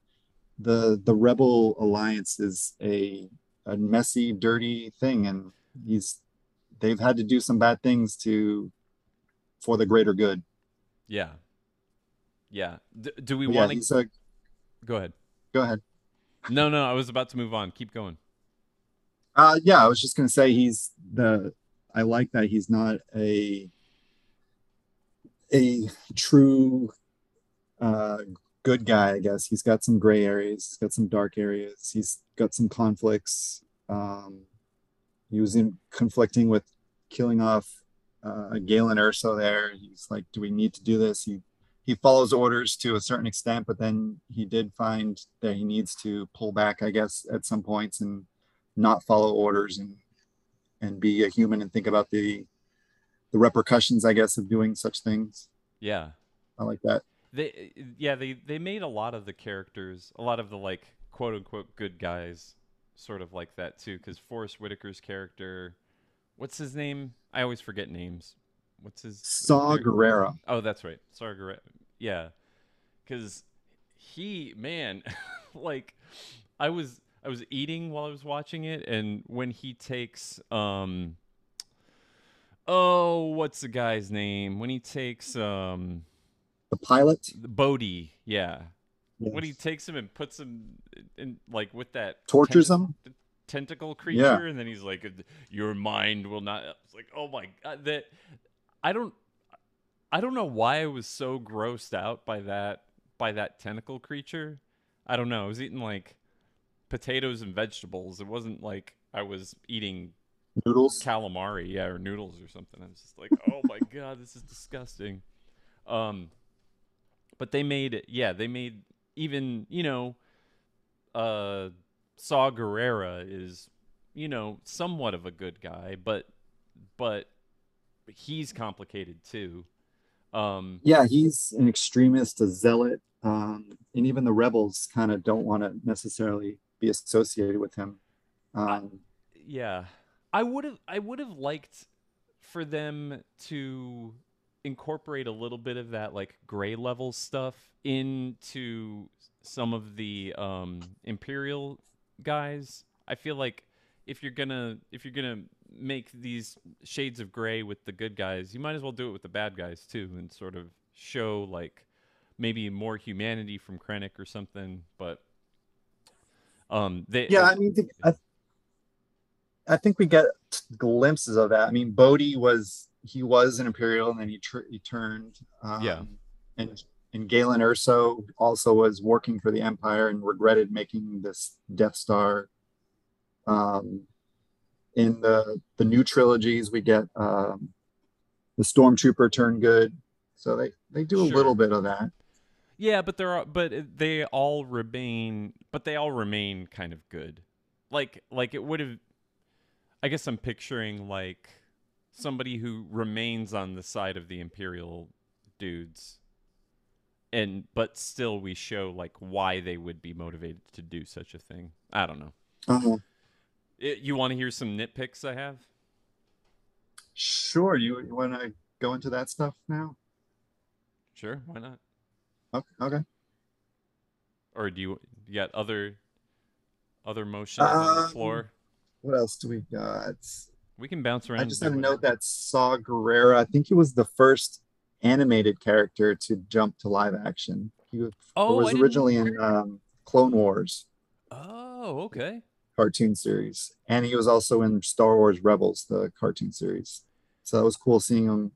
Speaker 5: the the Rebel Alliance is a a messy, dirty thing, and he's they've had to do some bad things to for the greater good.
Speaker 4: yeah yeah D- do we want to
Speaker 5: a,
Speaker 4: go ahead
Speaker 5: go ahead.
Speaker 4: no no i was about to move on keep going
Speaker 5: Uh, yeah, I was just gonna say he's the. I like that he's not a a true uh, good guy. I guess he's got some gray areas. He's got some dark areas. He's got some conflicts. Um, he was in conflicting with killing off uh, Galen Erso. There, he's like, "Do we need to do this?" He he follows orders to a certain extent, but then he did find that he needs to pull back. I guess at some points and not follow orders and and be a human and think about the the repercussions i guess of doing such things
Speaker 4: yeah
Speaker 5: i like that
Speaker 4: they yeah they they made a lot of the characters a lot of the like quote unquote good guys sort of like that too because forrest whitaker's character what's his name? I always forget names. What's his
Speaker 5: Saw Gerrera
Speaker 4: oh that's right. Saw Gerrera yeah. Because he man like i was i was eating while i was watching it and when he takes um oh what's the guy's name? When he takes um
Speaker 5: the pilot
Speaker 4: Bodhi, yeah.
Speaker 5: yes,
Speaker 4: When he takes him and puts him in, like with that
Speaker 5: tortures
Speaker 4: tent-
Speaker 5: him
Speaker 4: tentacle creature,
Speaker 5: Yeah.
Speaker 4: and then he's like, "Your mind will not." It's like, oh my god, that I don't, I don't know why I was so grossed out by that by that tentacle creature. I don't know. I was eating like potatoes and vegetables. It wasn't like I was eating
Speaker 5: noodles
Speaker 4: calamari, yeah, or noodles or something. I was just like, oh my god, this is disgusting. Um, but they made it. Yeah, they made even you know, uh, Saw Gerrera is you know somewhat of a good guy, but but he's complicated too. Um,
Speaker 5: yeah he's an extremist a zealot um and even the rebels kind of don't want to necessarily be associated with him. Um,
Speaker 4: yeah i would have i would have liked for them to incorporate a little bit of that like gray level stuff into some of the um imperial guys i feel like if you're gonna if you're gonna make these shades of gray with the good guys you might as well do it with the bad guys too and sort of show like maybe more humanity from krennic or something but um they
Speaker 5: yeah, I mean, I, I think we get glimpses of that. I mean, Bodhi was he was an Imperial, and then he tr- he turned. Um,
Speaker 4: Yeah.
Speaker 5: and and Galen Erso also was working for the Empire and regretted making this Death Star. Um, in the the new trilogies, we get um, the Stormtrooper turned good, so they they do a
Speaker 4: Sure.
Speaker 5: little bit of that.
Speaker 4: Yeah, but they're but they all remain but they all remain kind of good. Like like it would have I guess I'm picturing like somebody who remains on the side of the imperial dudes and but still we show like why they would be motivated to do such a thing. I don't know.
Speaker 5: Uh-huh.
Speaker 4: It, you want to hear some nitpicks I have?
Speaker 5: Sure, you, you want to go into that stuff now?
Speaker 4: Sure, why not?
Speaker 5: Okay. okay.
Speaker 4: Or do you, you got other other motions on the
Speaker 5: Um,
Speaker 4: floor?
Speaker 5: What else do we got?
Speaker 4: We can bounce around.
Speaker 5: I just had a note that Saw Gerrera, I think he was the first animated character to jump to live action. He was,
Speaker 4: Oh,
Speaker 5: was originally in um, Clone Wars
Speaker 4: Oh, okay.
Speaker 5: cartoon series, and he was also in Star Wars Rebels, the cartoon series. So that was cool seeing him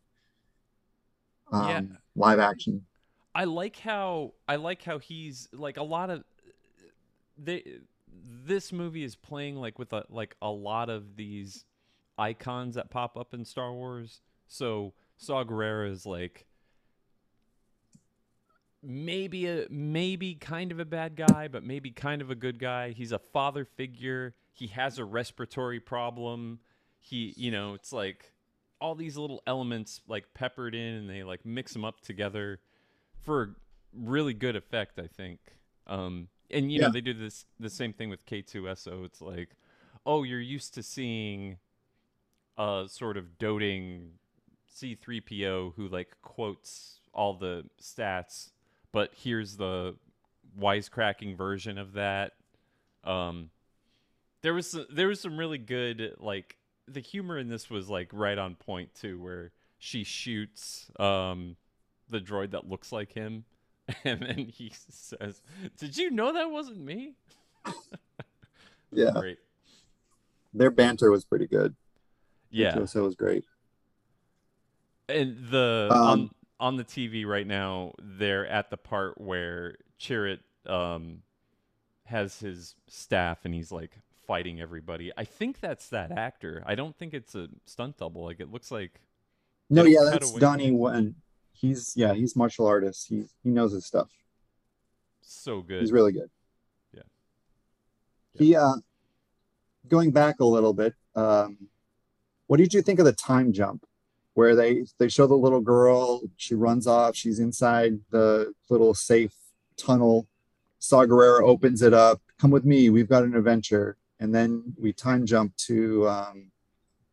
Speaker 5: um,
Speaker 4: Yeah.
Speaker 5: live action.
Speaker 4: I like how I like how he's like a lot of they this movie is playing like with a like a lot of these icons that pop up in Star Wars. So Saw Gerrera is like maybe a maybe kind of a bad guy, but maybe kind of a good guy. He's a father figure. He has a respiratory problem. He, you know, it's like all these little elements like peppered in and they like mix them up together for really good effect, I think. Um, and you know they do this the same thing with K2SO. It's like, oh, you're used to seeing a sort of doting C3PO who like quotes all the stats, but here's the wisecracking version of that. Um, there was there was some really good like the humor in this was like right on point too, where she shoots um the droid that looks like him, and then he says, "Did you know that wasn't me?"
Speaker 5: Yeah,
Speaker 4: Great.
Speaker 5: their banter was pretty good.
Speaker 4: Yeah.
Speaker 5: so it was great.
Speaker 4: And the on
Speaker 5: Um,
Speaker 4: on the TV right now, they're at the part where Chirrut um has his staff and he's like fighting everybody. I think that's that actor. I don't think it's a stunt double. Like it looks like
Speaker 5: No, yeah, that's. Donnie Yen. He's yeah, he's martial artist. He he knows his stuff.
Speaker 4: so good.
Speaker 5: He's really good.
Speaker 4: Yeah.
Speaker 5: He uh going back a little bit, um what did you think of the time jump where they they show the little girl, she runs off, she's inside the little safe tunnel. Saw Gerrera opens it up, come with me, we've got an adventure. And then we time jump to um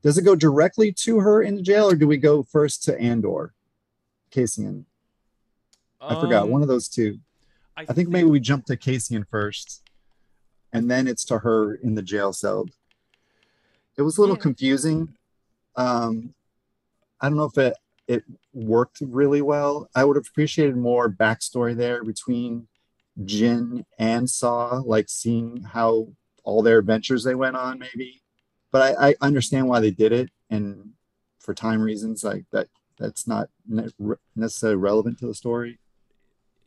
Speaker 5: does it go directly to her in the jail or do we go first to Andor? Cassian. I forgot
Speaker 4: Um,
Speaker 5: one of those two. I think maybe we jump to Cassian first, and then it's to her in the jail cell. It was a little
Speaker 4: Yeah.
Speaker 5: confusing. Um, I don't know if it it worked really well. I would have appreciated more backstory there between Jin and Saw, like seeing how all their adventures they went on, maybe. But I, I understand why they did it, and for time reasons, like that that's not ne- necessarily relevant to the story.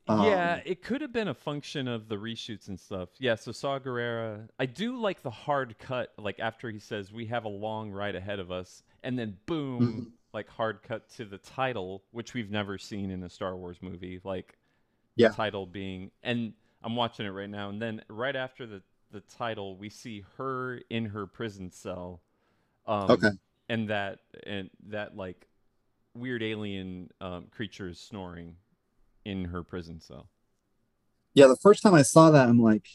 Speaker 4: yeah,
Speaker 5: Um,
Speaker 4: it could have been a function of the reshoots and stuff. Yeah, so Saw Gerrera, I do like the hard cut, like after he says we have a long ride ahead of us, and then boom,
Speaker 5: Mm-hmm.
Speaker 4: like hard cut to the title, which we've never seen in a Star Wars movie. Like
Speaker 5: Yeah.
Speaker 4: the title being, and I'm watching it right now, and then right after the the title, we see her in her prison cell. Um,
Speaker 5: Okay.
Speaker 4: And that and that like weird alien um, creature is snoring in her prison cell.
Speaker 5: Yeah, the first time I saw that, I'm like,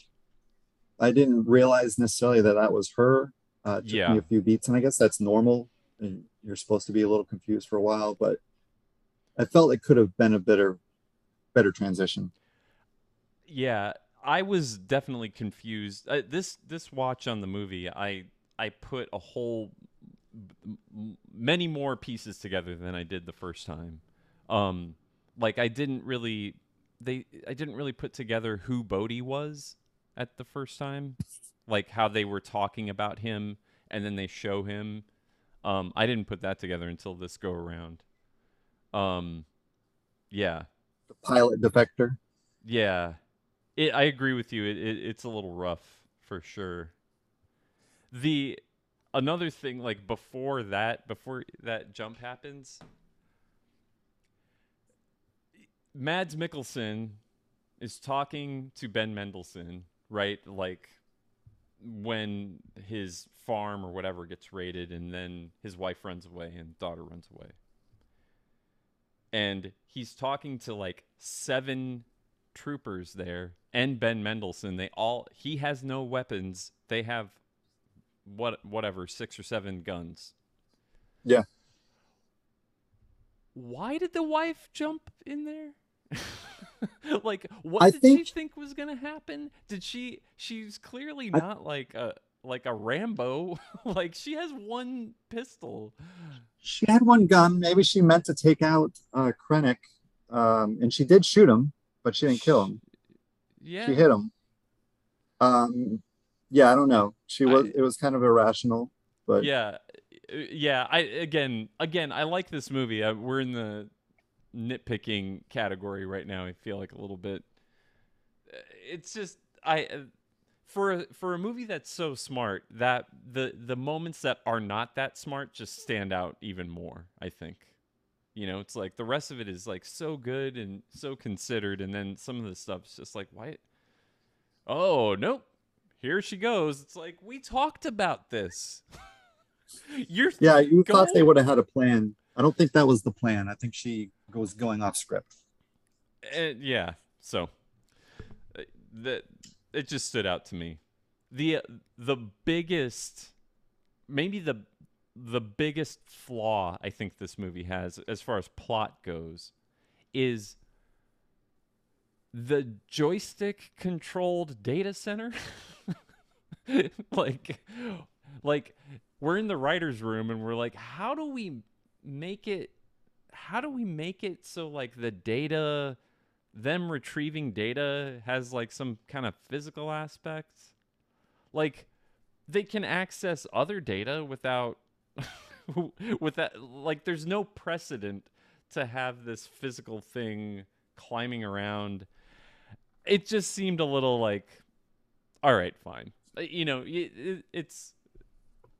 Speaker 5: I didn't realize necessarily that that was her. Uh, took
Speaker 4: Yeah.
Speaker 5: me a few beats, and I guess that's normal. And you're supposed to be a little confused for a while, but I felt it could have been a better, better transition.
Speaker 4: Yeah, I was definitely confused. Uh, this this watch on the movie, I I put a whole many more pieces together than I did the first time. Um, like I didn't really they I didn't really put together who Bodhi was at the first time, like how they were talking about him and then they show him. Um, I didn't put that together until this go around. Um, yeah.
Speaker 5: The pilot defector.
Speaker 4: Yeah, it, I agree with you. It, it it's a little rough for sure. The another thing, like before that, before that jump happens, Mads Mikkelsen is talking to Ben Mendelsohn, right? Like when his farm or whatever gets raided, and then his wife runs away and daughter runs away. And he's talking to like seven troopers there and Ben Mendelsohn. They all he has no weapons. They have what whatever six or seven guns.
Speaker 5: Yeah.
Speaker 4: Why did the wife jump in there? like what
Speaker 5: I
Speaker 4: did
Speaker 5: think-
Speaker 4: she think was gonna happen? Did she? She's clearly not like a like a Rambo. like she has one pistol.
Speaker 5: She had one gun. Maybe she meant to take out uh, Krennic, um, and she did shoot him, but she didn't kill him.
Speaker 4: Yeah.
Speaker 5: She hit him. Um, yeah, I don't know. She was.
Speaker 4: I-
Speaker 5: it was kind of irrational, but
Speaker 4: yeah uh, yeah i again again i like this movie uh, we're in the nitpicking category right now i feel like a little bit Uh, it's just i uh, for a, for a movie that's so smart that the the moments that are not that smart just stand out even more i think. You know it's like the rest of it is like so good and so considered and then some of the stuff's just like why? Oh nope. Here she goes. It's like we talked about this. You're
Speaker 5: yeah, you thought they would have had a plan. I don't think that was the plan. I think she was going off script.
Speaker 4: Uh, yeah. So uh, that it just stood out to me. The the biggest maybe the the biggest flaw I think this movie has as far as plot goes is the joystick controlled data center. like like we're in the writers room and we're like how do we make it how do we make it so like the data them retrieving data has like some kind of physical aspects? Like they can access other data without with that like there's no precedent to have this physical thing climbing around. It just seemed a little like all right fine. Uh, you know it, it, it's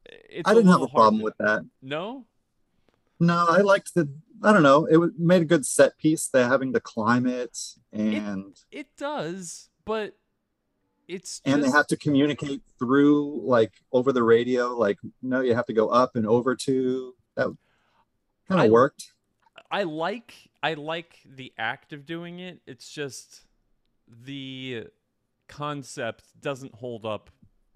Speaker 4: it's
Speaker 5: I didn't have a problem
Speaker 4: hard
Speaker 5: with that.
Speaker 4: no
Speaker 5: No, I liked the. I don't know. It made a good set piece. They're having to climb it, and
Speaker 4: it does but it's
Speaker 5: and they have to communicate through like over the radio. Like, no, you have to go up and over to. That kind of worked.
Speaker 4: I like I like the act of doing it. It's just the concept doesn't hold up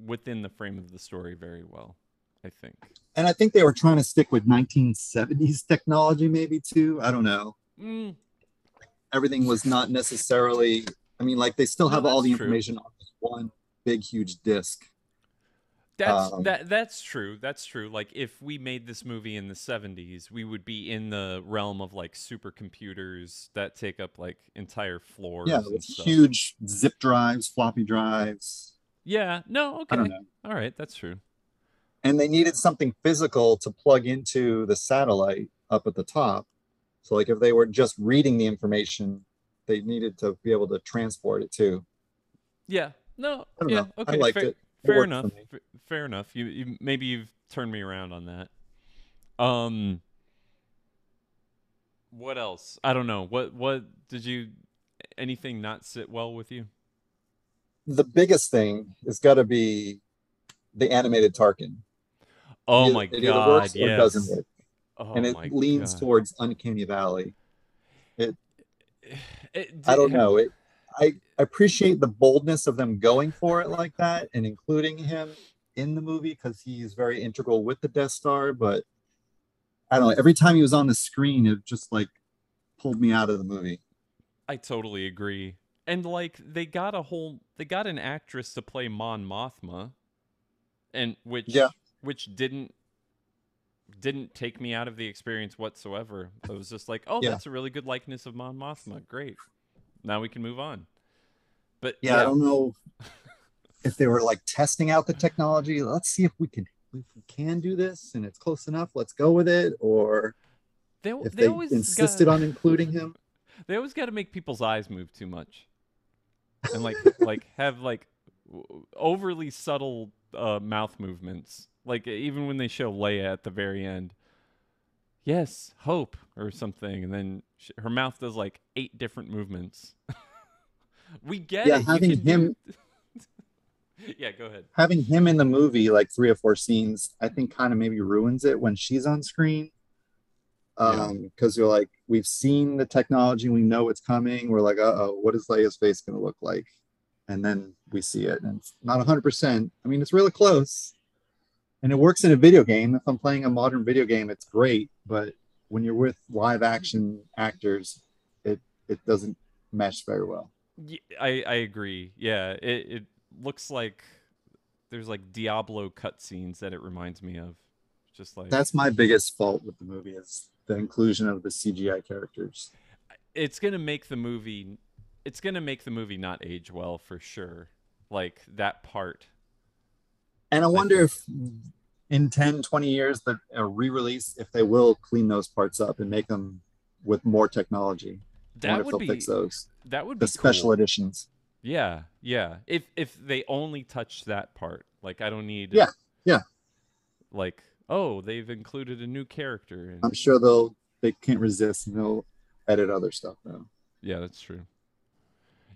Speaker 4: within the frame of the story very well. I think.
Speaker 5: And I think they were trying to stick with 1970s technology, maybe too. I don't know.
Speaker 4: Mm,
Speaker 5: Everything was not necessarily. I mean, like they still
Speaker 4: No,
Speaker 5: have all the
Speaker 4: true.
Speaker 5: information on this one big, huge disc.
Speaker 4: that's
Speaker 5: Um,
Speaker 4: that that's true. That's true. Like if we made this movie in the 70s, we would be in the realm of like supercomputers that take up like entire floors
Speaker 5: Yeah, huge zip drives, floppy drives.
Speaker 4: Yeah, no, okay.
Speaker 5: I don't know.
Speaker 4: All right, that's true.
Speaker 5: And they needed something physical to plug into the satellite up at the top. So, like, if they were just reading the information, they needed to be able to transport it too.
Speaker 4: Yeah. No. Yeah.
Speaker 5: know.
Speaker 4: Okay.
Speaker 5: I liked
Speaker 4: fair,
Speaker 5: it. It
Speaker 4: Fair enough. Fair enough. You, you maybe you've turned me around on that. Um. What else? I don't know. What what did you? Anything not sit well with you?
Speaker 5: The biggest thing has got to be the animated Tarkin.
Speaker 4: Oh my
Speaker 5: it
Speaker 4: god!
Speaker 5: works or
Speaker 4: yes.
Speaker 5: it doesn't work,
Speaker 4: Oh
Speaker 5: and it leans
Speaker 4: God.
Speaker 5: towards Uncanny Valley.
Speaker 4: It,
Speaker 5: I don't know. It I mm. appreciate the boldness of them going for it like that and including him in the movie because he's very integral with the Death Star. But I don't know. Every time he was on the screen, it just like pulled me out of the movie.
Speaker 4: I totally agree. And like they got a whole they got an actress to play Mon Mothma and which
Speaker 5: Yeah.
Speaker 4: Which didn't didn't take me out of the experience whatsoever. I was just like, "Oh,
Speaker 5: Yeah.
Speaker 4: that's a really good likeness of Mon Mothma. Great. Now we can move on." But
Speaker 5: Yeah, I don't know if they were like testing out the technology. Let's see if we can if we can do this and it's close enough. Let's go with it. Or
Speaker 4: they,
Speaker 5: if
Speaker 4: they,
Speaker 5: they,
Speaker 4: always
Speaker 5: insisted
Speaker 4: got,
Speaker 5: on including him.
Speaker 4: They always got to make people's eyes move too much, and like like have like overly subtle uh, mouth movements. Like even when they show Leia at the very end, yes, hope or something, and then sh- her mouth does like eight different movements. we get
Speaker 5: Yeah,
Speaker 4: it.
Speaker 5: having him-
Speaker 4: yeah, go ahead.
Speaker 5: Having him in the movie, like three or four scenes, I think kind of maybe ruins it when she's on screen.
Speaker 4: Yeah.
Speaker 5: Um, because you're like, we've seen the technology, we know it's coming. We're like, uh oh, what is Leia's face gonna look like? And then we see it, and it's not 100%. I mean, it's really close. And it works in a video game. If I'm playing a modern video game, it's great. But when you're with live action actors, it it doesn't mesh very well.
Speaker 4: I I agree. Yeah, it it looks like there's like Diablo cutscenes that it reminds me of. Just like
Speaker 5: That's my biggest fault with the movie is the inclusion of the CGI characters.
Speaker 4: it's gonna make the movie it's gonna make the movie not age well for sure like that part
Speaker 5: And I wonder if in 10, 20 years, the a re-release, if they will clean those parts up and make them with more technology.
Speaker 4: That would be
Speaker 5: fix those.
Speaker 4: that would
Speaker 5: The
Speaker 4: be
Speaker 5: special
Speaker 4: cool.
Speaker 5: editions.
Speaker 4: yeah yeah if if they only touch that part like i don't need
Speaker 5: Yeah, yeah.
Speaker 4: like oh they've included a new character and
Speaker 5: I'm sure they'll they can't resist and they'll edit other stuff though.
Speaker 4: Yeah, that's true.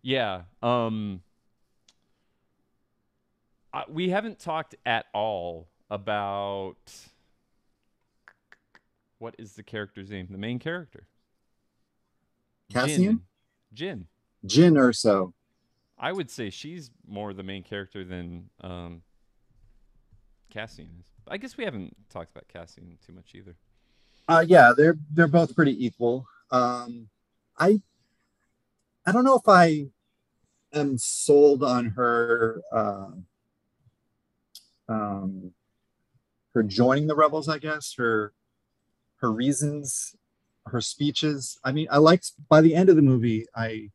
Speaker 4: Yeah. Um I, we haven't talked at all about what is the character's name? The main character.
Speaker 5: Cassian?
Speaker 4: Jin. Jin.
Speaker 5: Jin Erso.
Speaker 4: I would say she's more the main character than um Cassian is. I guess we haven't talked about Cassian too much either.
Speaker 5: Uh yeah, they're they're both pretty equal. Um I I don't know if I am sold on her uh, um her joining the rebels, I guess, her her reasons, her speeches. I mean, I liked by the end of the movie, I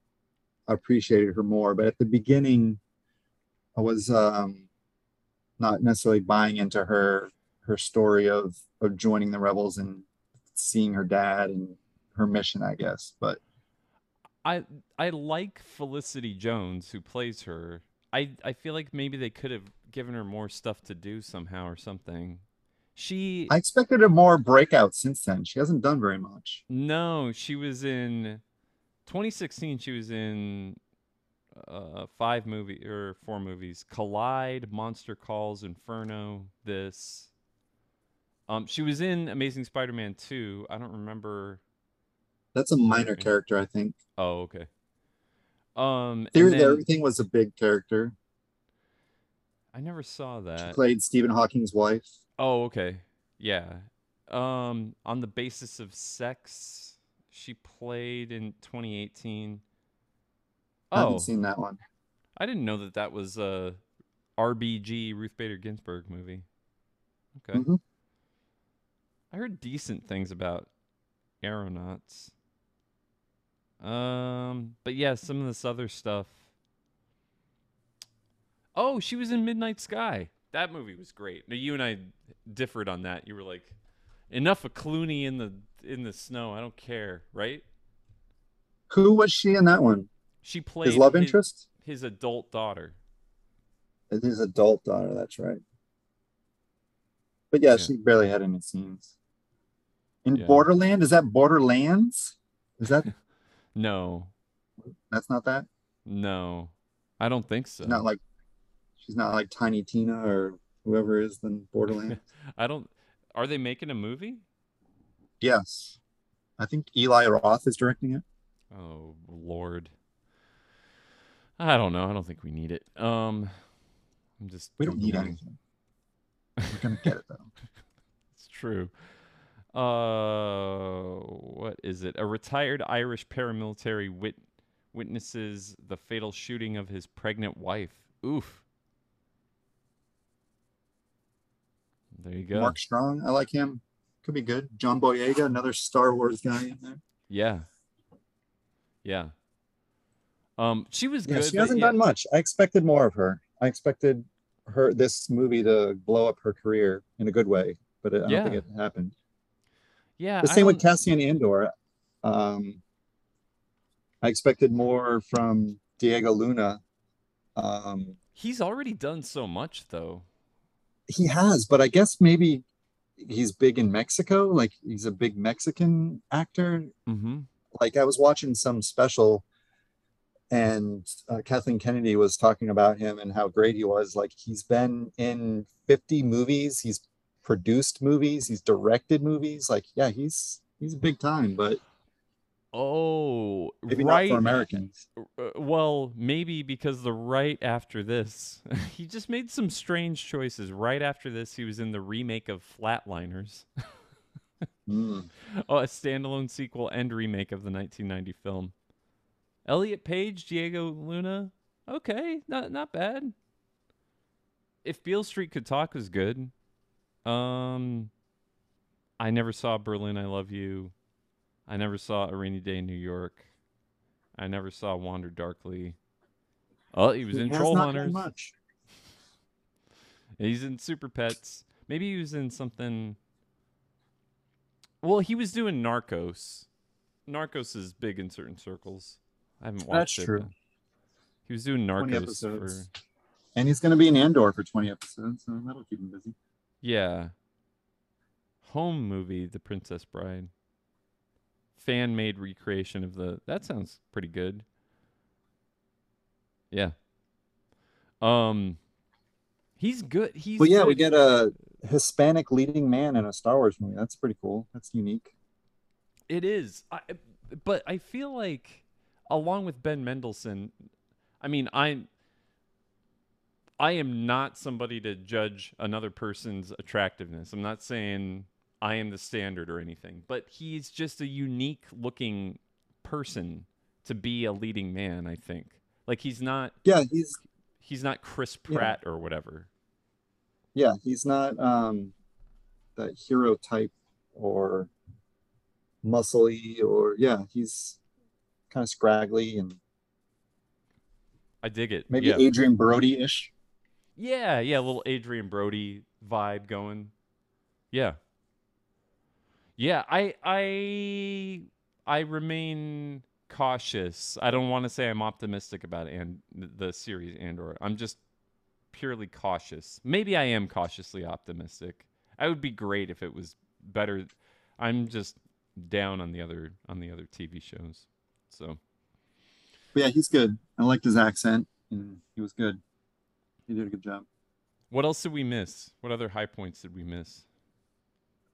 Speaker 5: appreciated her more, but at the beginning I was um not necessarily buying into her her story of of joining the rebels and seeing her dad and her mission, I guess. But
Speaker 4: I I like Felicity Jones who plays her. I I feel like maybe they could have given her more stuff to do somehow or something. She
Speaker 5: I expected a more breakout since then. She hasn't done very much.
Speaker 4: no, she was in 2016 she was in uh five movie or four movies. Collide, Monster Calls, Inferno, this um she was in Amazing Spider-Man 2. I don't remember
Speaker 5: That's a minor character, I think.
Speaker 4: Oh, okay. Um
Speaker 5: Theory that
Speaker 4: then-
Speaker 5: everything was a big character.
Speaker 4: I never saw that.
Speaker 5: She played Stephen Hawking's wife.
Speaker 4: Oh, okay. Yeah. Um, on the basis of sex, she played in 2018.
Speaker 5: I
Speaker 4: Oh,
Speaker 5: haven't seen that one.
Speaker 4: I didn't know that that was a RBG Ruth Bader Ginsburg movie. Okay.
Speaker 5: Mhm.
Speaker 4: I heard decent things about aeronauts. Um, but yeah, some of this other stuff. Oh, she was in Midnight Sky. That movie was great. Now you and I differed on that. You were like, enough of Clooney in the in the snow. I don't care, right?
Speaker 5: Who was she in that one?
Speaker 4: She played
Speaker 5: His love interest?
Speaker 4: his adult daughter.
Speaker 5: His adult daughter, that's right. But yeah,
Speaker 4: Yeah.
Speaker 5: she barely had any scenes. In
Speaker 4: Yeah.
Speaker 5: Borderland, is that Borderlands? Is that
Speaker 4: No,
Speaker 5: that's not that?
Speaker 4: no, I don't think so.
Speaker 5: Not like she's not like Tiny Tina or whoever is in Borderland.
Speaker 4: I don't. Are they making a movie?
Speaker 5: yes. I think Eli Roth is directing it.
Speaker 4: Oh Lord. I don't know. I don't think we need it. Um, I'm just.
Speaker 5: We don't need anything. We're gonna get it though.
Speaker 4: It's true. Uh, what is it? A retired Irish paramilitary wit- witnesses the fatal shooting of his pregnant wife. Oof. There you go.
Speaker 5: Mark Strong, I like him. Could be good. John Boyega, another Star Wars guy in there.
Speaker 4: Yeah. Yeah. Um, she was
Speaker 5: Yeah,
Speaker 4: good.
Speaker 5: she hasn't
Speaker 4: yeah,
Speaker 5: done much. I expected more of her. I expected her this movie to blow up her career in a good way, but it, I don't think it happened.
Speaker 4: Yeah.
Speaker 5: The same with
Speaker 4: don't-
Speaker 5: Cassian Andor. Um, I expected more from Diego Luna. Um,
Speaker 4: He's already done so much, though.
Speaker 5: He has, but I guess maybe he's big in Mexico. Like he's a big Mexican actor.
Speaker 4: Mm-hmm.
Speaker 5: Like I was watching some special, and uh, Kathleen Kennedy was talking about him and how great he was. Like he's been in 50 movies. He's produced movies. He's directed movies. Like yeah, he's he's big time, but
Speaker 4: Oh,
Speaker 5: maybe
Speaker 4: right.
Speaker 5: not for Americans.
Speaker 4: Uh, well, maybe because the right after this, he just made some strange choices. Right after this, he was in the remake of Flatliners,
Speaker 5: Mm.
Speaker 4: oh, a standalone sequel and remake of the 1990 film. Elliot Page, Diego Luna, okay, not not bad. If Beale Street Could Talk was good, um, I never saw Berlin. I Love You. I never saw A Rainy Day in New York. I never saw Wander Darkly. Oh, he was
Speaker 5: He
Speaker 4: in Troll Hunters.
Speaker 5: Much.
Speaker 4: He's in Super Pets. Maybe he was in something. Well, he was doing Narcos. Narcos is big in certain circles. I haven't watched
Speaker 5: That's
Speaker 4: it.
Speaker 5: That's
Speaker 4: true. He was doing
Speaker 5: 20
Speaker 4: Narcos for.
Speaker 5: And he's going to be in Andor for 20 episodes, so that'll keep him busy.
Speaker 4: yeah. Home movie, The Princess Bride. Fan made recreation of the. That sounds pretty good. Yeah. Um, he's good. He's.
Speaker 5: Well, yeah, we get a Hispanic leading man in a Star Wars movie. That's pretty cool. That's unique.
Speaker 4: It is. I, but I feel like along with Ben Mendelsohn, I mean, I'm I am not somebody to judge another person's attractiveness. I'm not saying I am the standard or anything, but he's just a unique looking person to be a leading man, I think. Like he's not
Speaker 5: Yeah, he's
Speaker 4: he's not Chris
Speaker 5: Yeah.
Speaker 4: Pratt or whatever.
Speaker 5: yeah, he's not um that hero type or muscly or yeah, he's kind of scraggly and
Speaker 4: I dig it.
Speaker 5: maybe
Speaker 4: yeah.
Speaker 5: Adrien Brody-ish.
Speaker 4: Yeah, yeah, a little Adrien Brody vibe going. Yeah. Yeah, I I I remain cautious. I don't want to say I'm optimistic about and the series Andor. I'm just purely cautious. Maybe I am cautiously optimistic. I would be great if it was better. I'm just down on the other on the other TV shows. So,
Speaker 5: But yeah, he's good. I liked his accent and he was good. He did a good job.
Speaker 4: what else did we miss? What other high points did we miss?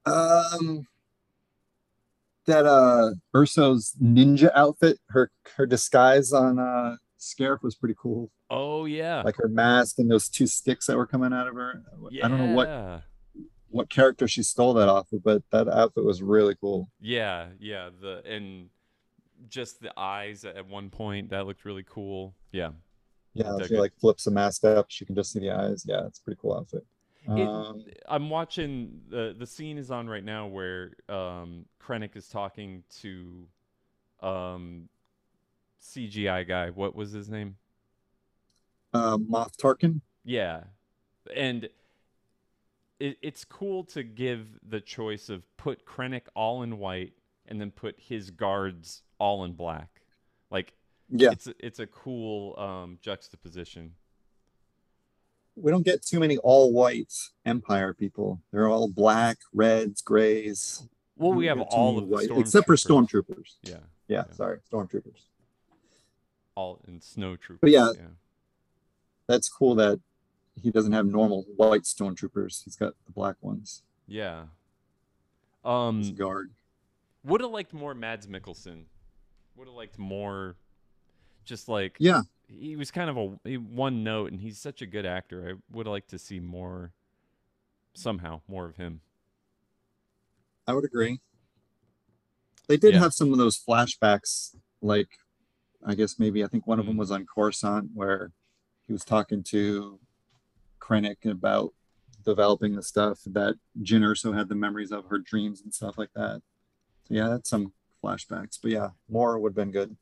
Speaker 5: Um that uh Erso's ninja outfit, her her disguise on uh Scarif was pretty cool.
Speaker 4: Oh yeah.
Speaker 5: Like her mask and those two sticks that were coming out of her. I don't know what
Speaker 4: Yeah.
Speaker 5: what character she stole that off of, but that outfit was really cool.
Speaker 4: Yeah, yeah, the and just the eyes at one point that looked really cool. Yeah.
Speaker 5: Yeah, she like flips the mask up, she can just see the eyes. Yeah, it's a pretty cool outfit.
Speaker 4: It-
Speaker 5: Um,
Speaker 4: I'm watching the the scene is on right now where um Krennic is talking to um CGI guy. What was his name?
Speaker 5: uh, Moff Tarkin.
Speaker 4: Yeah. And it, it's cool to give the choice of put Krennic all in white and then put his guards all in black. Like
Speaker 5: Yeah,
Speaker 4: it's a, it's a cool um juxtaposition.
Speaker 5: We don't get too many all white Empire people. They're all black, reds, grays.
Speaker 4: Well, we have all of the
Speaker 5: white- except for
Speaker 4: stormtroopers. Yeah,
Speaker 5: Yeah,
Speaker 4: Yeah.
Speaker 5: sorry, stormtroopers.
Speaker 4: all in snow troopers.
Speaker 5: But yeah,
Speaker 4: yeah.
Speaker 5: That's cool that he doesn't have normal white stormtroopers. He's got the black ones.
Speaker 4: Yeah. Um,
Speaker 5: guard.
Speaker 4: would have liked more Mads Mikkelsen. Would have liked more, just like
Speaker 5: Yeah,
Speaker 4: he was kind of a one note, and he's such a good actor. I would like to see more, somehow more of him.
Speaker 5: I would agree. They did
Speaker 4: Yeah.
Speaker 5: have some of those flashbacks, like I guess maybe I think one of them
Speaker 4: Mm.
Speaker 5: was on Coruscant where he was talking to Krennic about developing the stuff that Jin Erso had the memories of her dreams and stuff like that. So yeah, that's some flashbacks. But yeah, more would have been good.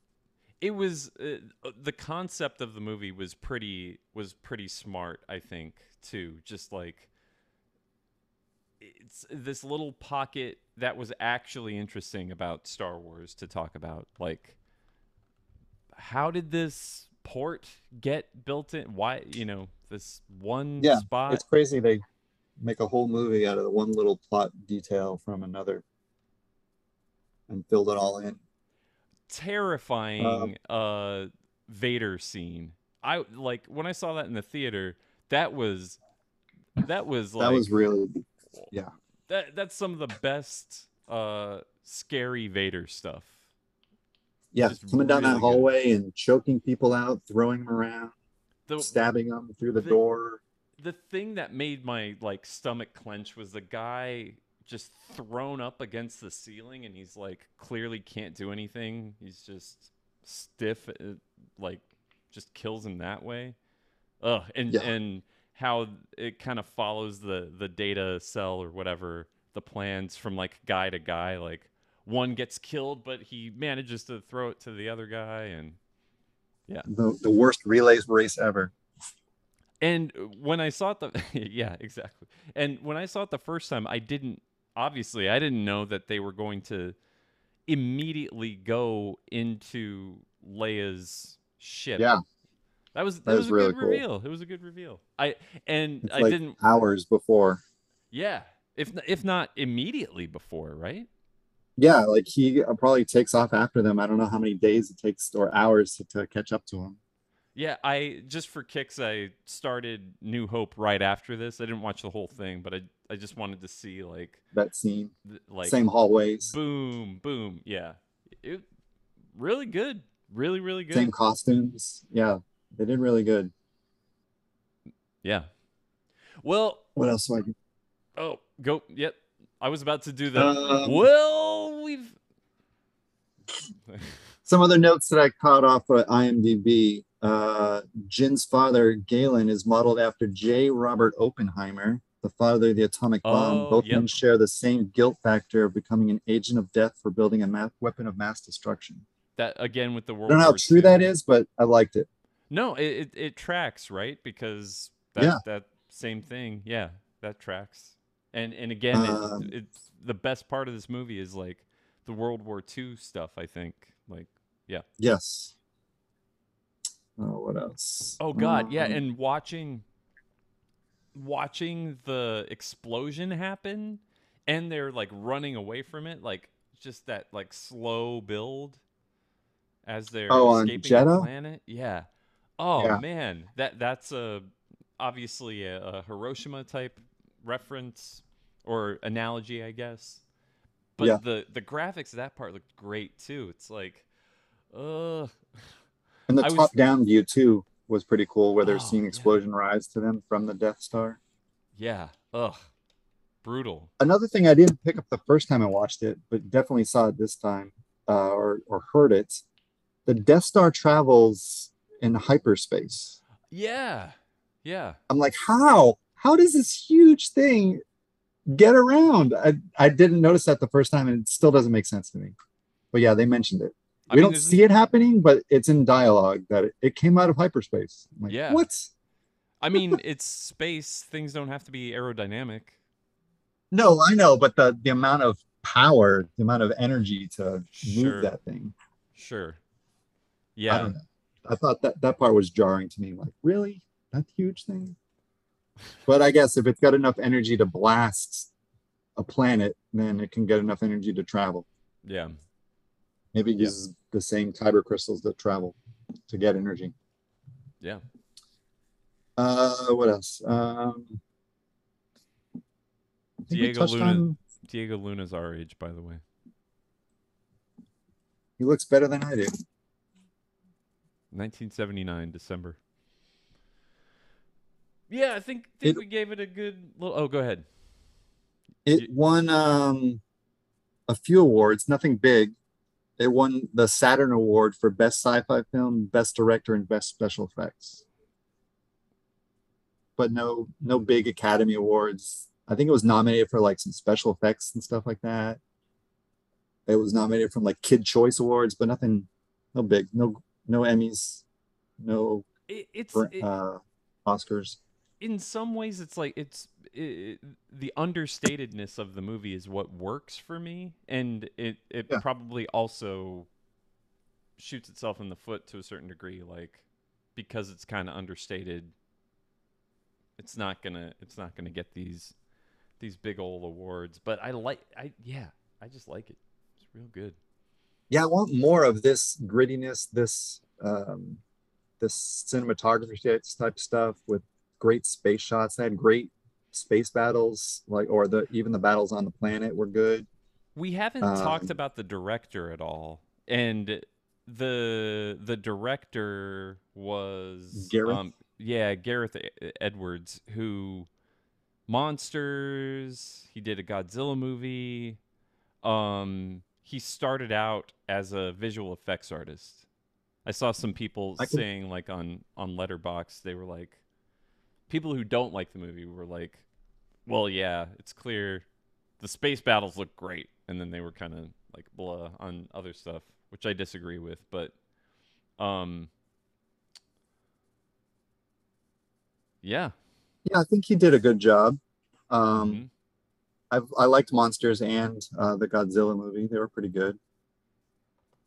Speaker 4: It was uh, the concept of the movie was pretty was pretty smart. I think too, just like it's this little pocket that was actually interesting about Star Wars to talk about. Like, how did this port get built in? Why, you know, this one
Speaker 5: Yeah,
Speaker 4: spot?
Speaker 5: It's crazy they make a whole movie out of the one little plot detail from another and filled it all in.
Speaker 4: Terrifying uh Vader scene. I like when I saw that in the theater, that was that was like
Speaker 5: that was really yeah.
Speaker 4: that that's some of the best uh scary Vader stuff.
Speaker 5: Yeah,
Speaker 4: Just
Speaker 5: coming down
Speaker 4: really
Speaker 5: that
Speaker 4: good.
Speaker 5: hallway and choking people out, throwing them around,
Speaker 4: The
Speaker 5: stabbing them through the
Speaker 4: the-
Speaker 5: door.
Speaker 4: the thing that made my like stomach clench was the guy just thrown up against the ceiling and he's like clearly can't do anything. He's just stiff uh, like just kills him that way. Ugh, and
Speaker 5: Yeah.
Speaker 4: and how it kind of follows the the data cell or whatever the plans from like guy to guy like one gets killed but he manages to throw it to the other guy and yeah
Speaker 5: The, the worst relays race ever.
Speaker 4: And when I saw it the yeah, exactly. And when I saw it the first time, I didn't obviously I didn't know that they were going to immediately go into Leia's ship.
Speaker 5: Yeah,
Speaker 4: That was that,
Speaker 5: That
Speaker 4: was,
Speaker 5: was
Speaker 4: a
Speaker 5: really
Speaker 4: good
Speaker 5: cool.
Speaker 4: reveal. It was a good reveal. I and
Speaker 5: it's
Speaker 4: I
Speaker 5: like
Speaker 4: didn't
Speaker 5: hours before.
Speaker 4: yeah. If if not immediately before, right?
Speaker 5: Yeah, like he uh, probably takes off after them. I don't know how many days it takes or hours to, to catch up to him.
Speaker 4: Yeah, I just for kicks I started New Hope right after this. I didn't watch the whole thing, but I I just wanted to see like
Speaker 5: That scene,
Speaker 4: th- like
Speaker 5: same hallways,
Speaker 4: boom boom yeah it really good really really good
Speaker 5: same costumes. Yeah, they did really good.
Speaker 4: yeah well
Speaker 5: What else? Do I
Speaker 4: oh go yep i was about to do the
Speaker 5: Um,
Speaker 4: well we've
Speaker 5: Some other notes that I caught off of IMDb. Uh, Jin's father, Galen, is modeled after J. Robert Oppenheimer, the father of the atomic bomb.
Speaker 4: Oh,
Speaker 5: Both
Speaker 4: yep.
Speaker 5: men share the same guilt factor of becoming an agent of death for building a ma- weapon of mass destruction.
Speaker 4: that again with the world.
Speaker 5: I don't know how true
Speaker 4: II.
Speaker 5: that is, but I liked it.
Speaker 4: no it, it, it tracks right because that,
Speaker 5: Yeah.
Speaker 4: that same thing yeah that tracks and and again
Speaker 5: Um,
Speaker 4: it, it's the best part of this movie is like the world war ii stuff i think like yeah.
Speaker 5: Yes. Oh, what else?
Speaker 4: Oh God, yeah,
Speaker 5: Um,
Speaker 4: and watching watching the explosion happen and they're like running away from it, like just that like slow build as they're
Speaker 5: Oh, on
Speaker 4: escaping the planet. Yeah. Oh
Speaker 5: Yeah.
Speaker 4: man, that that's a obviously a, a Hiroshima type reference or analogy, I guess. But
Speaker 5: Yeah.
Speaker 4: the the graphics of that part looked great too. It's like, uh,
Speaker 5: and the
Speaker 4: I was-
Speaker 5: top-down view too was pretty cool, where they're
Speaker 4: Oh,
Speaker 5: seeing
Speaker 4: yeah.
Speaker 5: explosion rise to them from the Death Star.
Speaker 4: yeah, ugh, brutal.
Speaker 5: another thing I didn't pick up the first time I watched it, but definitely saw it this time, uh, or or heard it. The Death Star travels in hyperspace.
Speaker 4: Yeah. Yeah.
Speaker 5: I'm like, how? How does this huge thing get around? I I didn't notice that the first time, and it still doesn't make sense to me. But yeah, they mentioned it.
Speaker 4: I
Speaker 5: We
Speaker 4: mean,
Speaker 5: don't see it happening, but it's in dialogue that it, it came out of hyperspace. Like,
Speaker 4: Yeah.
Speaker 5: what?
Speaker 4: I mean, it's space. Things don't have to be aerodynamic.
Speaker 5: No, I know, but the the amount of power, the amount of energy to
Speaker 4: Sure.
Speaker 5: move that thing.
Speaker 4: Sure. Yeah.
Speaker 5: I don't know. I thought that that part was jarring to me. Like, really? That huge thing? But I guess if it's got enough energy to blast a planet, then it can get enough energy to travel.
Speaker 4: Yeah.
Speaker 5: Maybe it
Speaker 4: Yeah.
Speaker 5: uses the same kyber crystals that travel to get energy.
Speaker 4: Yeah.
Speaker 5: Uh, what else? Um, I think we
Speaker 4: Diego Luna.
Speaker 5: on-
Speaker 4: Diego Luna's our age, by the way.
Speaker 5: he looks better than I do.
Speaker 4: 1979 December. Yeah, I think think
Speaker 5: It-
Speaker 4: we gave it a good little. Oh, go ahead.
Speaker 5: It won um a few awards, nothing big. It won the Saturn Award for Best Sci-Fi Film, Best Director, and Best Special Effects. But no, no big Academy Awards. I think it was nominated for like some special effects and stuff like that. It was nominated from like Kid Choice Awards, but nothing, no big, no, no Emmys, no
Speaker 4: It, it's
Speaker 5: br-
Speaker 4: it-
Speaker 5: uh, Oscars.
Speaker 4: in some ways it's like it's it, the understatedness of the movie is what works for me and it it
Speaker 5: Yeah.
Speaker 4: probably also shoots itself in the foot to a certain degree like because it's kind of understated it's not gonna it's not gonna get these these big old awards. But i like i yeah i just like it. It's real good.
Speaker 5: Yeah i want more of this grittiness this um this cinematography type type stuff with great space shots. They had great space battles like or the even the battles on the planet were good
Speaker 4: We haven't talked
Speaker 5: Um,
Speaker 4: about the director at all, and the the director was
Speaker 5: Gareth?
Speaker 4: Um, yeah, Gareth Edwards, who Monsters. He did a Godzilla movie. Um, he started out as a visual effects artist. I saw some people
Speaker 5: can-
Speaker 4: saying like on on Letterboxd, they were like, people who don't like the movie were like, well, yeah, it's clear the space battles look great, and then they were kind of like blah on other stuff, which I disagree with. But, um, yeah,
Speaker 5: yeah i think he did a good job. Um
Speaker 4: mhm.
Speaker 5: I've, i liked monsters and uh the godzilla movie. They were pretty good.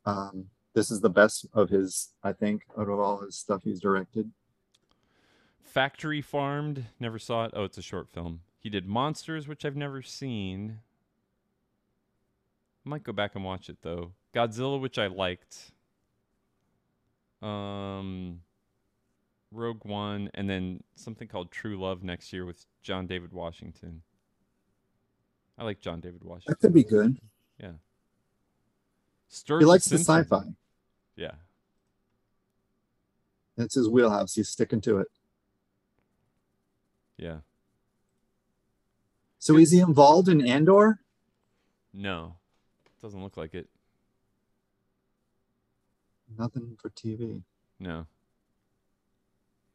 Speaker 5: Um this is the best of his i think out of all his stuff he's directed
Speaker 4: Factory Farmed, never saw it. Oh, it's a short film. He did Monsters, which I've never seen. Might go back and watch it though. Godzilla, which I liked. Um, Rogue One, and then something called True Love next year with John David Washington. I like John David Washington.
Speaker 5: that could be good
Speaker 4: Yeah.
Speaker 5: he likes the sci-fi
Speaker 4: Yeah.
Speaker 5: it's his wheelhouse he's sticking to it
Speaker 4: Yeah.
Speaker 5: so is he involved in andor
Speaker 4: No. Doesn't look like it.
Speaker 5: nothing for tv
Speaker 4: No.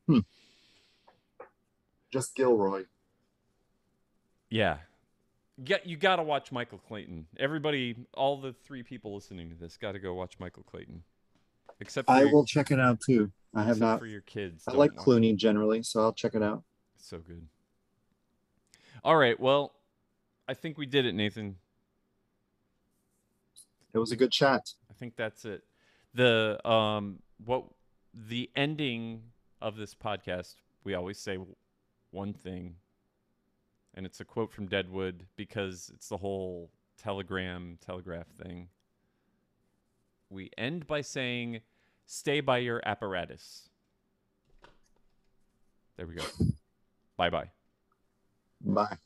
Speaker 4: Hmm.
Speaker 5: just gilroy
Speaker 4: Yeah. Get you got to watch Michael Clayton. Everybody, all the three people listening to this, got to go watch Michael Clayton. Except for
Speaker 5: I
Speaker 4: your,
Speaker 5: will check it out too. I have not.
Speaker 4: for your kids.
Speaker 5: I like Clooney generally, so I'll check it out.
Speaker 4: So good. All right. Well, I think we did it, Nathan.
Speaker 5: It was a good chat.
Speaker 4: I think that's it. The um what the ending of this podcast, we always say one thing. And it's a quote from Deadwood because it's the whole telegram telegraph thing. We end by saying stay by your apparatus. There we go. Bye-bye.
Speaker 5: Bye.